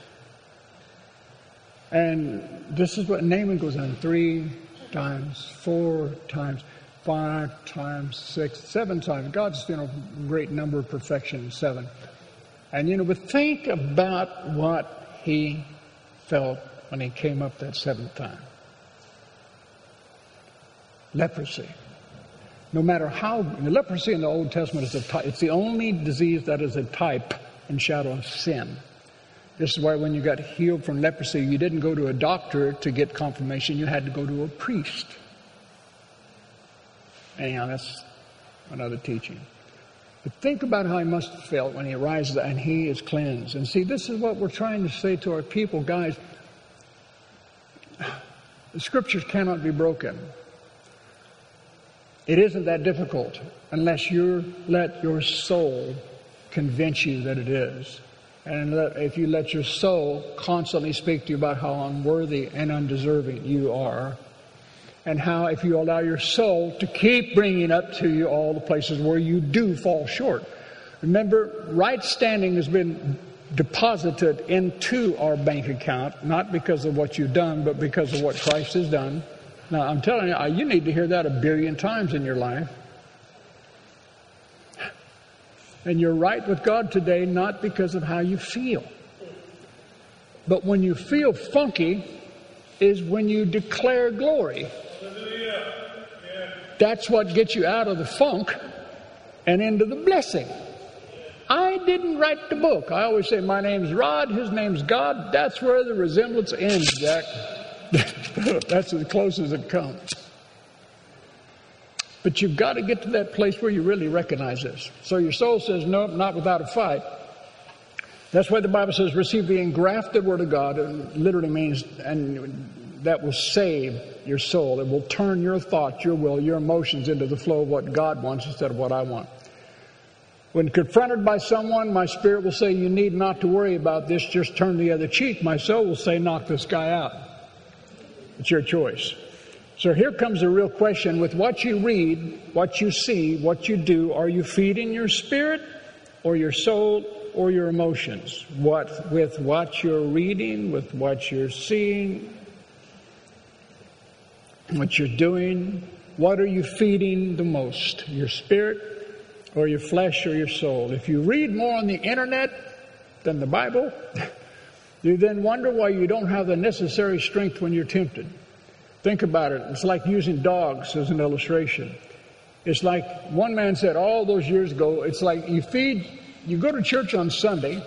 And this is what Naaman goes on three times, four times, five times, six, seven times. God's, you know, great number of perfection, seven. And, you know, but think about what he felt when he came up that seventh time leprosy. No matter how, leprosy in the Old Testament is a type, it's the only disease that is a type and shadow of sin. This is why when you got healed from leprosy, you didn't go to a doctor to get confirmation, you had to go to a priest. Anyhow, that's another teaching. But think about how he must have felt when he arises and he is cleansed. And see, this is what we're trying to say to our people, guys. The scriptures cannot be broken. It isn't that difficult unless you let your soul convince you that it is. And if you let your soul constantly speak to you about how unworthy and undeserving you are, and how if you allow your soul to keep bringing up to you all the places where you do fall short. Remember, right standing has been deposited into our bank account, not because of what you've done, but because of what Christ has done. Now, I'm telling you, you need to hear that a billion times in your life. And you're right with God today, not because of how you feel. But when you feel funky, is when you declare glory. That's what gets you out of the funk and into the blessing. I didn't write the book. I always say, My name's Rod, his name's God. That's where the resemblance ends, Jack. That's as close as it comes. But you've got to get to that place where you really recognize this. So your soul says, No, not without a fight. That's why the Bible says, receive the engrafted word of God. It literally means, and that will save your soul. It will turn your thoughts, your will, your emotions into the flow of what God wants instead of what I want. When confronted by someone, my spirit will say, You need not to worry about this, just turn the other cheek. My soul will say, Knock this guy out. It's your choice. So here comes the real question with what you read, what you see, what you do, are you feeding your spirit or your soul or your emotions? What with what you're reading, with what you're seeing, what you're doing? What are you feeding the most? Your spirit or your flesh or your soul? If you read more on the internet than the Bible, you then wonder why you don't have the necessary strength when you're tempted. Think about it. It's like using dogs as an illustration. It's like one man said all those years ago, it's like you feed, you go to church on Sunday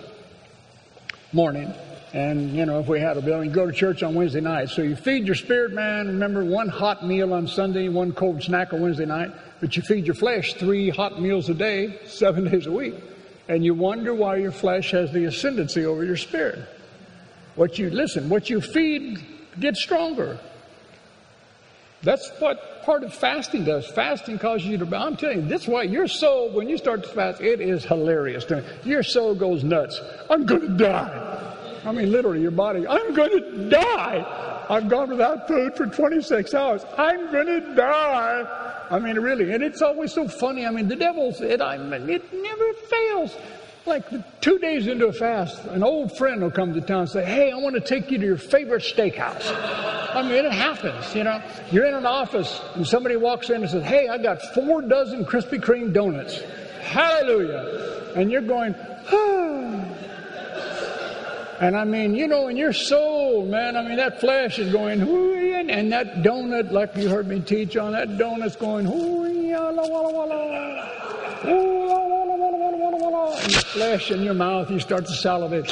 morning, and, you know, if we had a building, you go to church on Wednesday night. So you feed your spirit man, remember, one hot meal on Sunday, one cold snack on Wednesday night, but you feed your flesh three hot meals a day, seven days a week. And you wonder why your flesh has the ascendancy over your spirit. What you, listen, what you feed gets stronger. That's what part of fasting does. Fasting causes you to, I'm telling you, this way, your soul, when you start to fast, it is hilarious. Your soul goes nuts. I'm going to die. I mean, literally, your body, I'm going to die. I've gone without food for 26 hours. I'm going to die. I mean, really, and it's always so funny. I mean, the devil's, it, I mean, it never fails. Like two days into a fast, an old friend will come to town and say, Hey, I want to take you to your favorite steakhouse. I mean, it happens, you know. You're in an office and somebody walks in and says, Hey, I got four dozen Krispy Kreme donuts. Hallelujah. And you're going, ah. And I mean, you know, in your soul, man, I mean, that flesh is going, and, and that donut, like you heard me teach on, that donut's going, walla, walla, walla. And the flesh in your mouth, you start to salivate.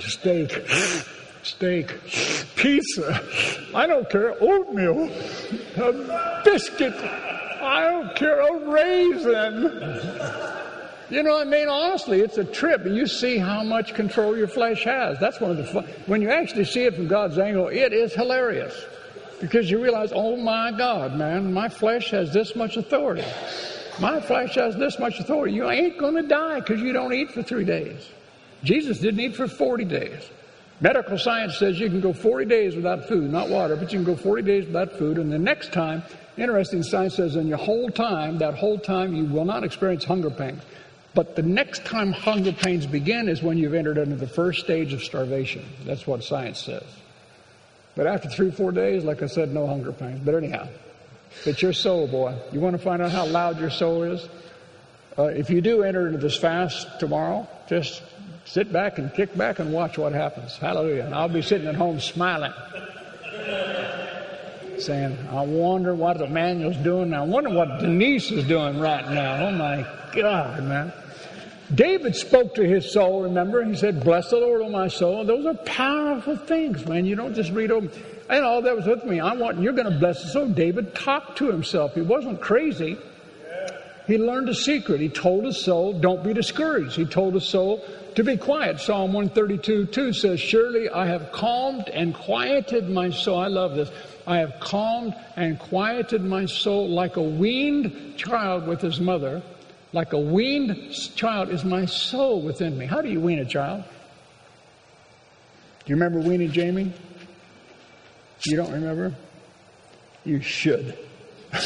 Steak, steak, pizza. I don't care. Oatmeal, a biscuit. I don't care. A raisin. You know, I mean, honestly, it's a trip. You see how much control your flesh has. That's one of the fun. When you actually see it from God's angle, it is hilarious because you realize, oh my God, man, my flesh has this much authority. My flesh has this much authority. You ain't going to die because you don't eat for three days. Jesus didn't eat for 40 days. Medical science says you can go 40 days without food, not water, but you can go 40 days without food, and the next time, interesting science says in your whole time, that whole time, you will not experience hunger pangs. But the next time hunger pains begin is when you've entered into the first stage of starvation. That's what science says. But after three, four days, like I said, no hunger pains. But anyhow, it's your soul, boy. You want to find out how loud your soul is? Uh, if you do enter into this fast tomorrow, just sit back and kick back and watch what happens. Hallelujah. And I'll be sitting at home smiling, saying, I wonder what Emmanuel's doing. I wonder what Denise is doing right now. Oh my God, man. David spoke to his soul, remember? He said, Bless the Lord, O my soul. Those are powerful things, man. You don't just read them. And all that was with me. I want, you're going to bless the soul. David talked to himself. He wasn't crazy. He learned a secret. He told his soul, Don't be discouraged. He told his soul to be quiet. Psalm 132 2 says, Surely I have calmed and quieted my soul. I love this. I have calmed and quieted my soul like a weaned child with his mother. Like a weaned child is my soul within me. How do you wean a child? Do you remember weaning Jamie? You don't remember? You should. do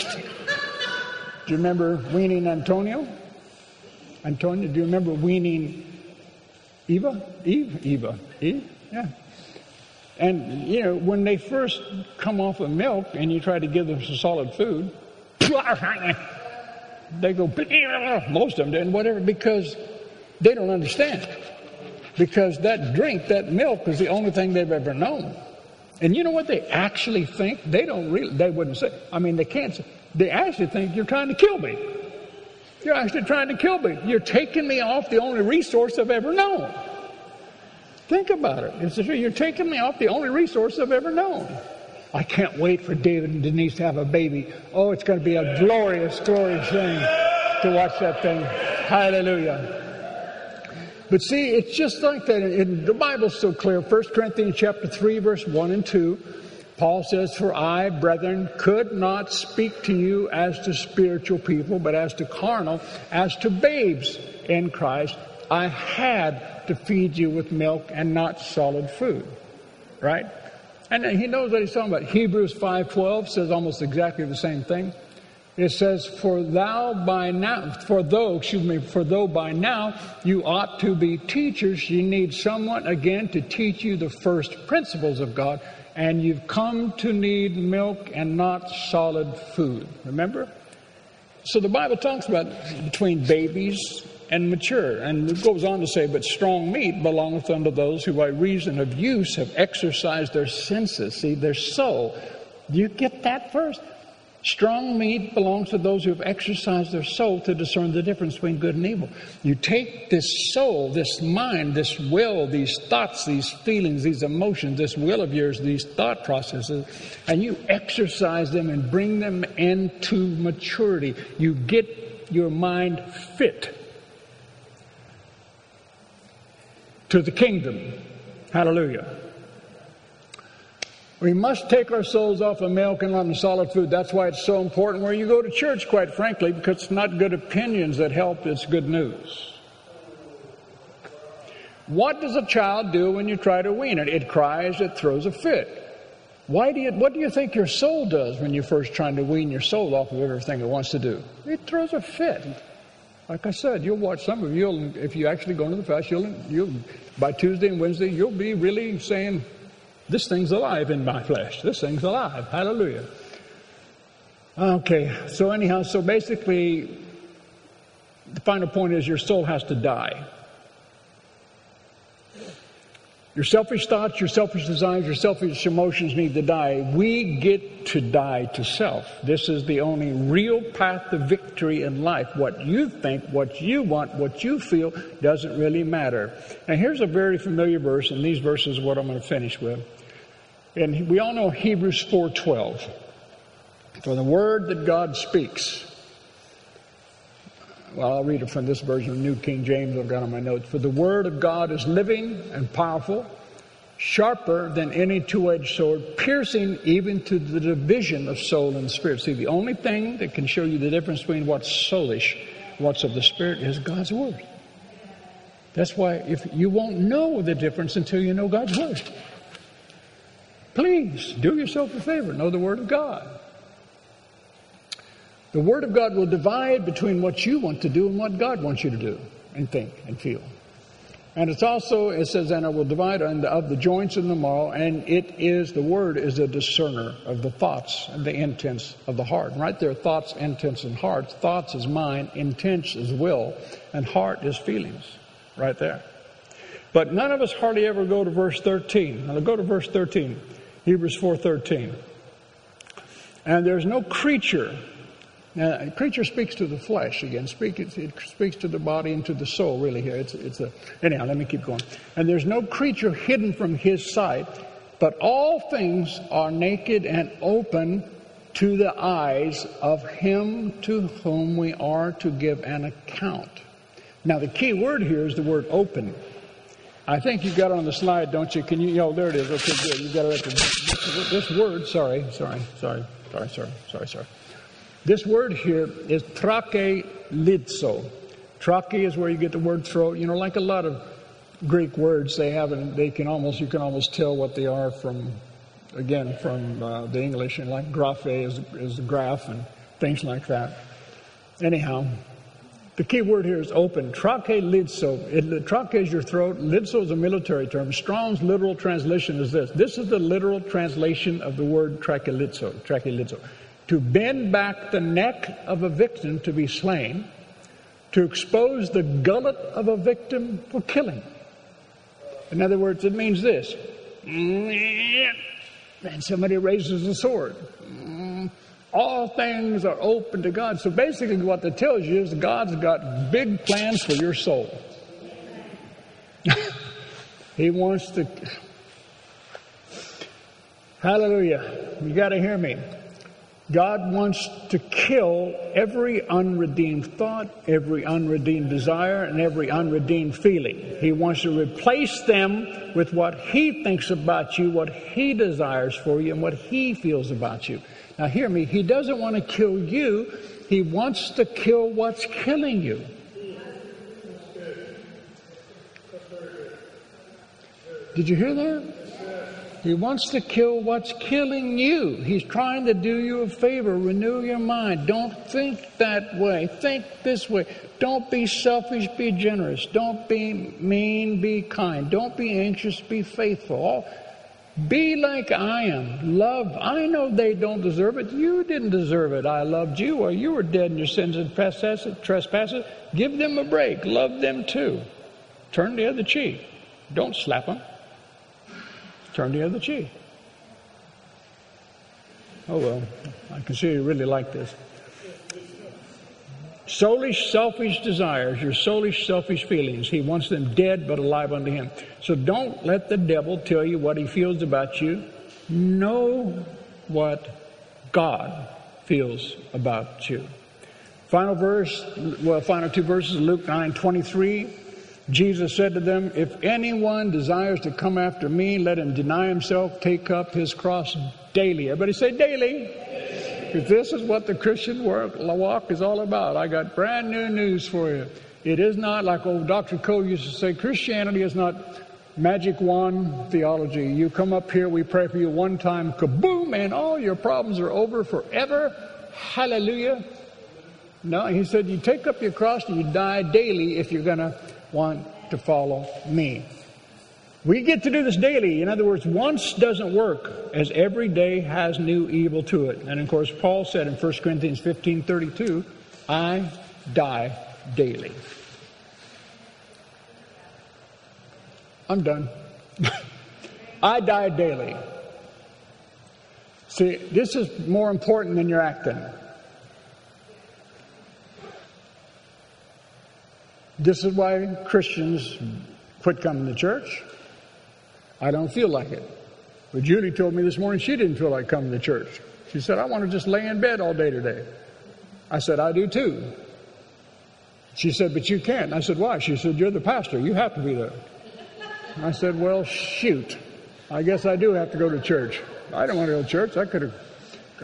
you remember weaning Antonio? Antonio, do you remember weaning Eva? Eve? Eva. Eve? Yeah. And, you know, when they first come off of milk and you try to give them some solid food, they go, most of them and whatever, because they don't understand. Because that drink, that milk, is the only thing they've ever known. And you know what they actually think? They don't really, they wouldn't say, I mean, they can't say, they actually think you're trying to kill me. You're actually trying to kill me. You're taking me off the only resource I've ever known. Think about it. It's true. You're taking me off the only resource I've ever known. I can't wait for David and Denise to have a baby. Oh, it's going to be a glorious, glorious thing to watch that thing. Hallelujah. But see, it's just like that. In, the Bible's so clear. 1 Corinthians chapter 3, verse 1 and 2. Paul says, For I, brethren, could not speak to you as to spiritual people, but as to carnal, as to babes in Christ. I had to feed you with milk and not solid food. Right? And he knows what he's talking about. Hebrews 5.12 says almost exactly the same thing. It says, For thou by now, for though, excuse me, for though by now you ought to be teachers, you need someone again to teach you the first principles of God, and you've come to need milk and not solid food. Remember? So the Bible talks about between babies and mature. And it goes on to say, But strong meat belongeth unto those who by reason of use have exercised their senses, see, their soul. Do you get that first? Strong meat belongs to those who have exercised their soul to discern the difference between good and evil. You take this soul, this mind, this will, these thoughts, these feelings, these emotions, this will of yours, these thought processes, and you exercise them and bring them into maturity. You get your mind fit to the kingdom. Hallelujah. We must take our souls off of milk and on solid food. That's why it's so important where you go to church, quite frankly, because it's not good opinions that help, it's good news. What does a child do when you try to wean it? It cries, it throws a fit. Why do you, what do you think your soul does when you're first trying to wean your soul off of everything it wants to do? It throws a fit. Like I said, you'll watch some of you, if you actually go into the fast, you'll, you'll, by Tuesday and Wednesday, you'll be really saying, this thing's alive in my flesh. This thing's alive. Hallelujah. Okay, so anyhow, so basically, the final point is your soul has to die. Your selfish thoughts, your selfish desires, your selfish emotions need to die. We get to die to self. This is the only real path to victory in life. What you think, what you want, what you feel doesn't really matter. Now, here's a very familiar verse, and these verses are what I'm going to finish with. And we all know Hebrews 4:12. For the word that God speaks. Well, I'll read it from this version of New King James I've got on my notes. For the word of God is living and powerful, sharper than any two-edged sword, piercing even to the division of soul and spirit. See, the only thing that can show you the difference between what's soulish, what's of the spirit, is God's word. That's why if you won't know the difference until you know God's word. Please do yourself a favor, know the Word of God. The Word of God will divide between what you want to do and what God wants you to do and think and feel. And it's also, it says, and it will divide of the joints and the marrow, and it is, the Word is a discerner of the thoughts and the intents of the heart. right there, thoughts, intents, and hearts. Thoughts is mind, intents is will, and heart is feelings. Right there. But none of us hardly ever go to verse 13. Now go to verse 13. Hebrews 4:13. And there's no creature. Now, creature speaks to the flesh again. Speak, it, it speaks to the body and to the soul. Really, here it's it's a. Anyhow, let me keep going. And there's no creature hidden from His sight, but all things are naked and open to the eyes of Him to whom we are to give an account. Now, the key word here is the word open. I think you got it on the slide, don't you? Can you? Oh, there it is. Okay, good. You've got it. This, this word. Sorry, sorry, sorry, sorry, sorry, sorry, sorry. This word here is trake lidzo. Trake is where you get the word throat. You know, like a lot of Greek words, they have, and they can almost you can almost tell what they are from, again, from uh, the English. And like graphe is is graph and things like that. Anyhow, the key word here is open. Trachelizo. Trake is your throat. Lidzo is a military term. Strong's literal translation is this. This is the literal translation of the word trachelizo. Trachelizo. To bend back the neck of a victim to be slain, to expose the gullet of a victim for killing. In other words, it means this. And somebody raises a sword all things are open to God. So basically, what that tells you is God's got big plans for your soul. he wants to. Hallelujah. You got to hear me. God wants to kill every unredeemed thought, every unredeemed desire, and every unredeemed feeling. He wants to replace them with what He thinks about you, what He desires for you, and what He feels about you. Now, hear me, he doesn't want to kill you, he wants to kill what's killing you. Did you hear that? He wants to kill what's killing you. He's trying to do you a favor, renew your mind. Don't think that way. Think this way. Don't be selfish, be generous. Don't be mean, be kind. Don't be anxious, be faithful. Be like I am. Love. I know they don't deserve it. You didn't deserve it. I loved you, or you were dead in your sins and trespasses. Give them a break. Love them too. Turn the other cheek. Don't slap them. Turn the other cheek. Oh well, I can see you really like this. Soulish, selfish desires, your soulish, selfish feelings. He wants them dead but alive unto Him. So don't let the devil tell you what he feels about you. Know what God feels about you. Final verse, well, final two verses, Luke 9 23. Jesus said to them, If anyone desires to come after me, let him deny himself, take up his cross daily. Everybody say daily. If this is what the Christian work, walk is all about, I got brand new news for you. It is not like old Dr. Cole used to say, Christianity is not magic wand theology. You come up here, we pray for you one time, kaboom, and all your problems are over forever. Hallelujah. No, he said, you take up your cross and you die daily if you're going to want to follow me. We get to do this daily. In other words, once doesn't work, as every day has new evil to it. And of course, Paul said in 1 Corinthians 15 32, I die daily. I'm done. I die daily. See, this is more important than your acting. This is why Christians quit coming to church. I don't feel like it. But Julie told me this morning she didn't feel like coming to church. She said, I want to just lay in bed all day today. I said, I do too. She said, But you can't. I said, Why? She said, You're the pastor. You have to be there. I said, Well, shoot. I guess I do have to go to church. I don't want to go to church. I could have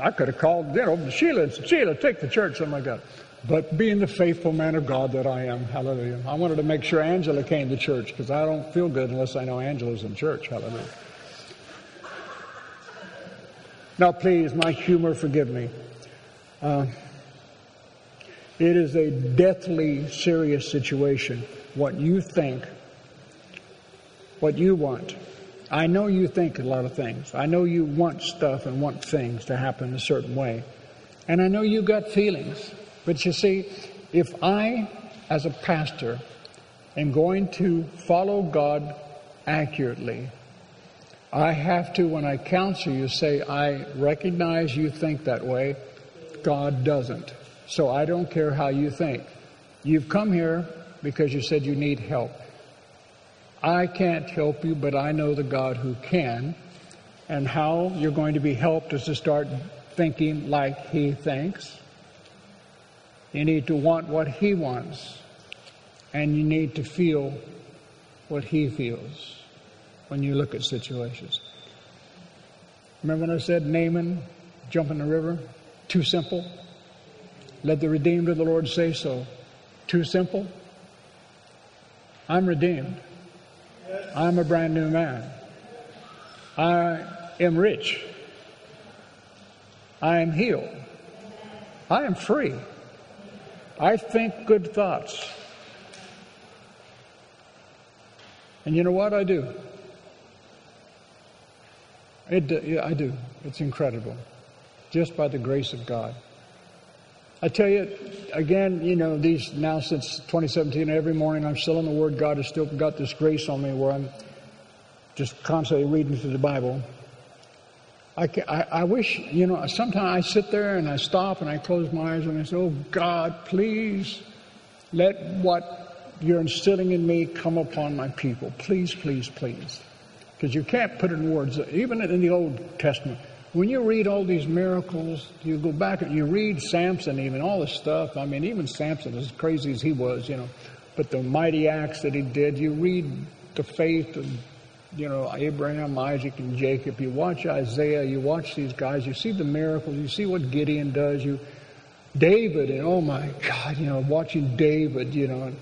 I could have called, you know, Sheila, Sheila, take the church, something like that. But being the faithful man of God that I am, hallelujah. I wanted to make sure Angela came to church because I don't feel good unless I know Angela's in church, hallelujah. Now, please, my humor, forgive me. Uh, it is a deathly serious situation. What you think, what you want. I know you think a lot of things. I know you want stuff and want things to happen a certain way. And I know you've got feelings. But you see, if I, as a pastor, am going to follow God accurately, I have to, when I counsel you, say, I recognize you think that way. God doesn't. So I don't care how you think. You've come here because you said you need help. I can't help you, but I know the God who can. And how you're going to be helped is to start thinking like He thinks you need to want what He wants, and you need to feel what He feels when you look at situations. Remember when I said Naaman, jump in the river? Too simple? Let the redeemed of the Lord say so. Too simple? I'm redeemed. I'm a brand new man. I am rich. I am healed. I am free. I think good thoughts. And you know what I do? It, yeah, I do. It's incredible. Just by the grace of God. I tell you, again, you know, these now since 2017, every morning I'm still in the Word. God has still got this grace on me where I'm just constantly reading through the Bible. I, I, I, wish, you know, sometimes I sit there and I stop and I close my eyes and I say, Oh God, please let what you're instilling in me come upon my people. Please, please, please. Because you can't put it in words. Even in the Old Testament, when you read all these miracles, you go back and you read Samson, even all this stuff. I mean, even Samson, as crazy as he was, you know, but the mighty acts that he did, you read the faith and you know, Abraham, Isaac, and Jacob. You watch Isaiah, you watch these guys, you see the miracles, you see what Gideon does, you David, and oh my God, you know, watching David, you know,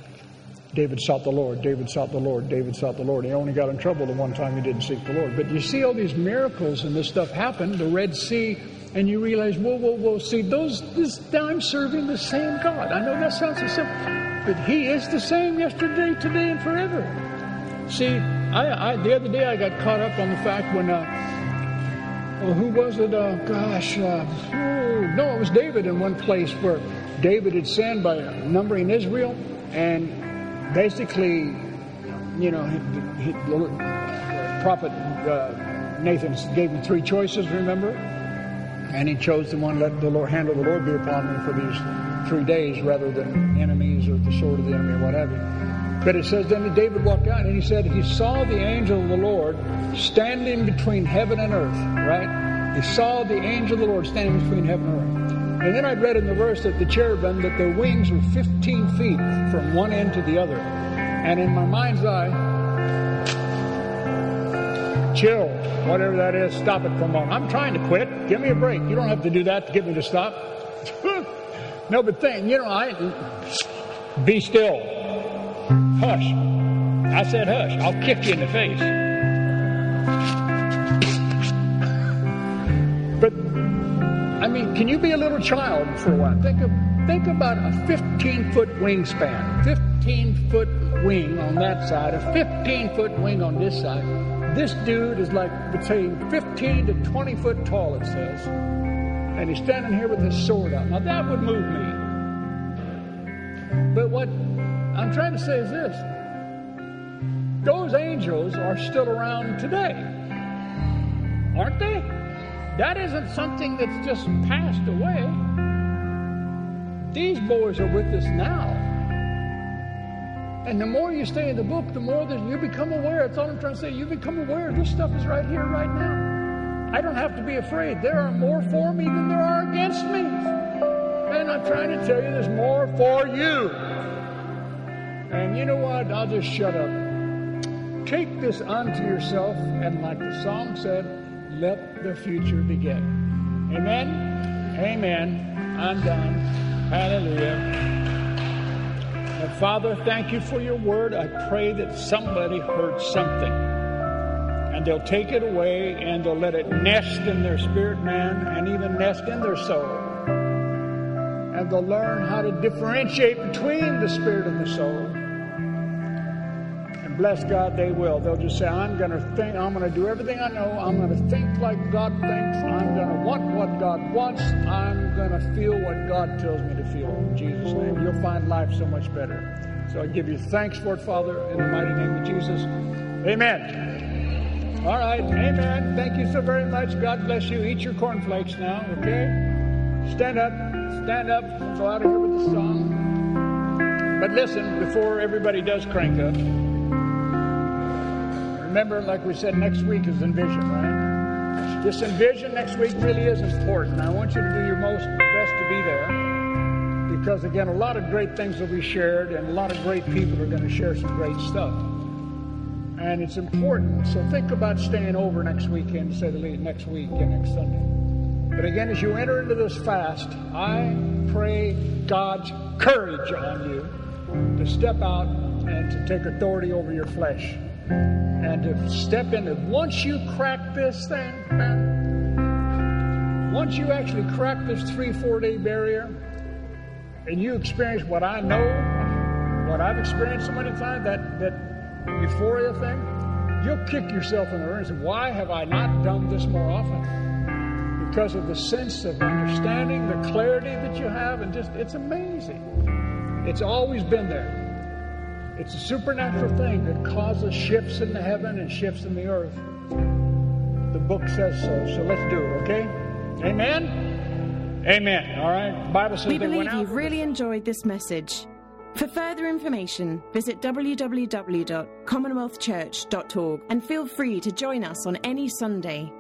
David sought the Lord, David sought the Lord, David sought the Lord. He only got in trouble the one time he didn't seek the Lord. But you see all these miracles and this stuff happen, the Red Sea, and you realize, whoa, whoa, whoa, see, those, this, I'm serving the same God. I know that sounds so simple, but He is the same yesterday, today, and forever. See, I, I the other day I got caught up on the fact when, uh, well, who was it? Uh, gosh, uh, oh, no, it was David in one place where David had sinned by numbering Israel, and basically, you know, he, he, the prophet uh, Nathan gave him three choices, remember? And he chose the one, let the Lord, hand of the Lord be upon me for these three days rather than enemies or the sword of the enemy or what have you. But it says, then David walked out and he said, he saw the angel of the Lord standing between heaven and earth, right? He saw the angel of the Lord standing between heaven and earth. And then I read in the verse that the cherubim, that their wings were 15 feet from one end to the other. And in my mind's eye, chill, whatever that is, stop it for a moment. I'm trying to quit. Give me a break. You don't have to do that to get me to stop. no, but thing, you know, I be still. Hush. I said hush. I'll kick you in the face. But I mean, can you be a little child for a while? Think of think about a 15 foot wingspan, 15 foot wing on that side, a 15 foot wing on this side. This dude is like between 15 to 20 foot tall, it says. And he's standing here with his sword out. Now that would move me. But what I'm trying to say is this those angels are still around today, aren't they? That isn't something that's just passed away. These boys are with us now. And the more you stay in the book, the more that you become aware. That's all I'm trying to say. You become aware this stuff is right here, right now. I don't have to be afraid. There are more for me than there are against me. And I'm trying to tell you there's more for you. And you know what? I'll just shut up. Take this unto yourself, and like the song said, let the future begin. Amen? Amen. I'm done. Hallelujah. Father, thank you for your word. I pray that somebody heard something and they'll take it away and they'll let it nest in their spirit man and even nest in their soul. And they'll learn how to differentiate between the spirit and the soul. And bless God, they will. They'll just say, I'm going to think, I'm going to do everything I know. I'm going to think like God thinks. I'm going to want what God wants. I'm going to feel what God tells me to feel. In Jesus' name, you'll find life so much better. So I give you thanks for it, Father, in the mighty name of Jesus. Amen. All right, amen. Thank you so very much. God bless you. Eat your cornflakes now, okay? Stand up, stand up, and go out of here with the song. But listen, before everybody does crank up, remember, like we said, next week is Envision, right? This Envision next week really is important. I want you to do your most best to be there because, again, a lot of great things will be shared and a lot of great people are going to share some great stuff. And it's important. So think about staying over next weekend, say the least, next week and next Sunday. But again, as you enter into this fast, I pray God's courage on you to step out and to take authority over your flesh and to step in. into. Once you crack this thing, man, once you actually crack this three, four day barrier, and you experience what I know, what I've experienced so many times, that that euphoria thing, you'll kick yourself in the rear and say, "Why have I not done this more often?" Because of the sense of understanding, the clarity that you have, and just it's amazing. It's always been there. It's a supernatural thing that causes shifts in the heaven and shifts in the earth. The book says so. So let's do it, okay? Amen? Amen. All right. Bible says We believe you've really enjoyed this message. For further information, visit www.commonwealthchurch.org and feel free to join us on any Sunday.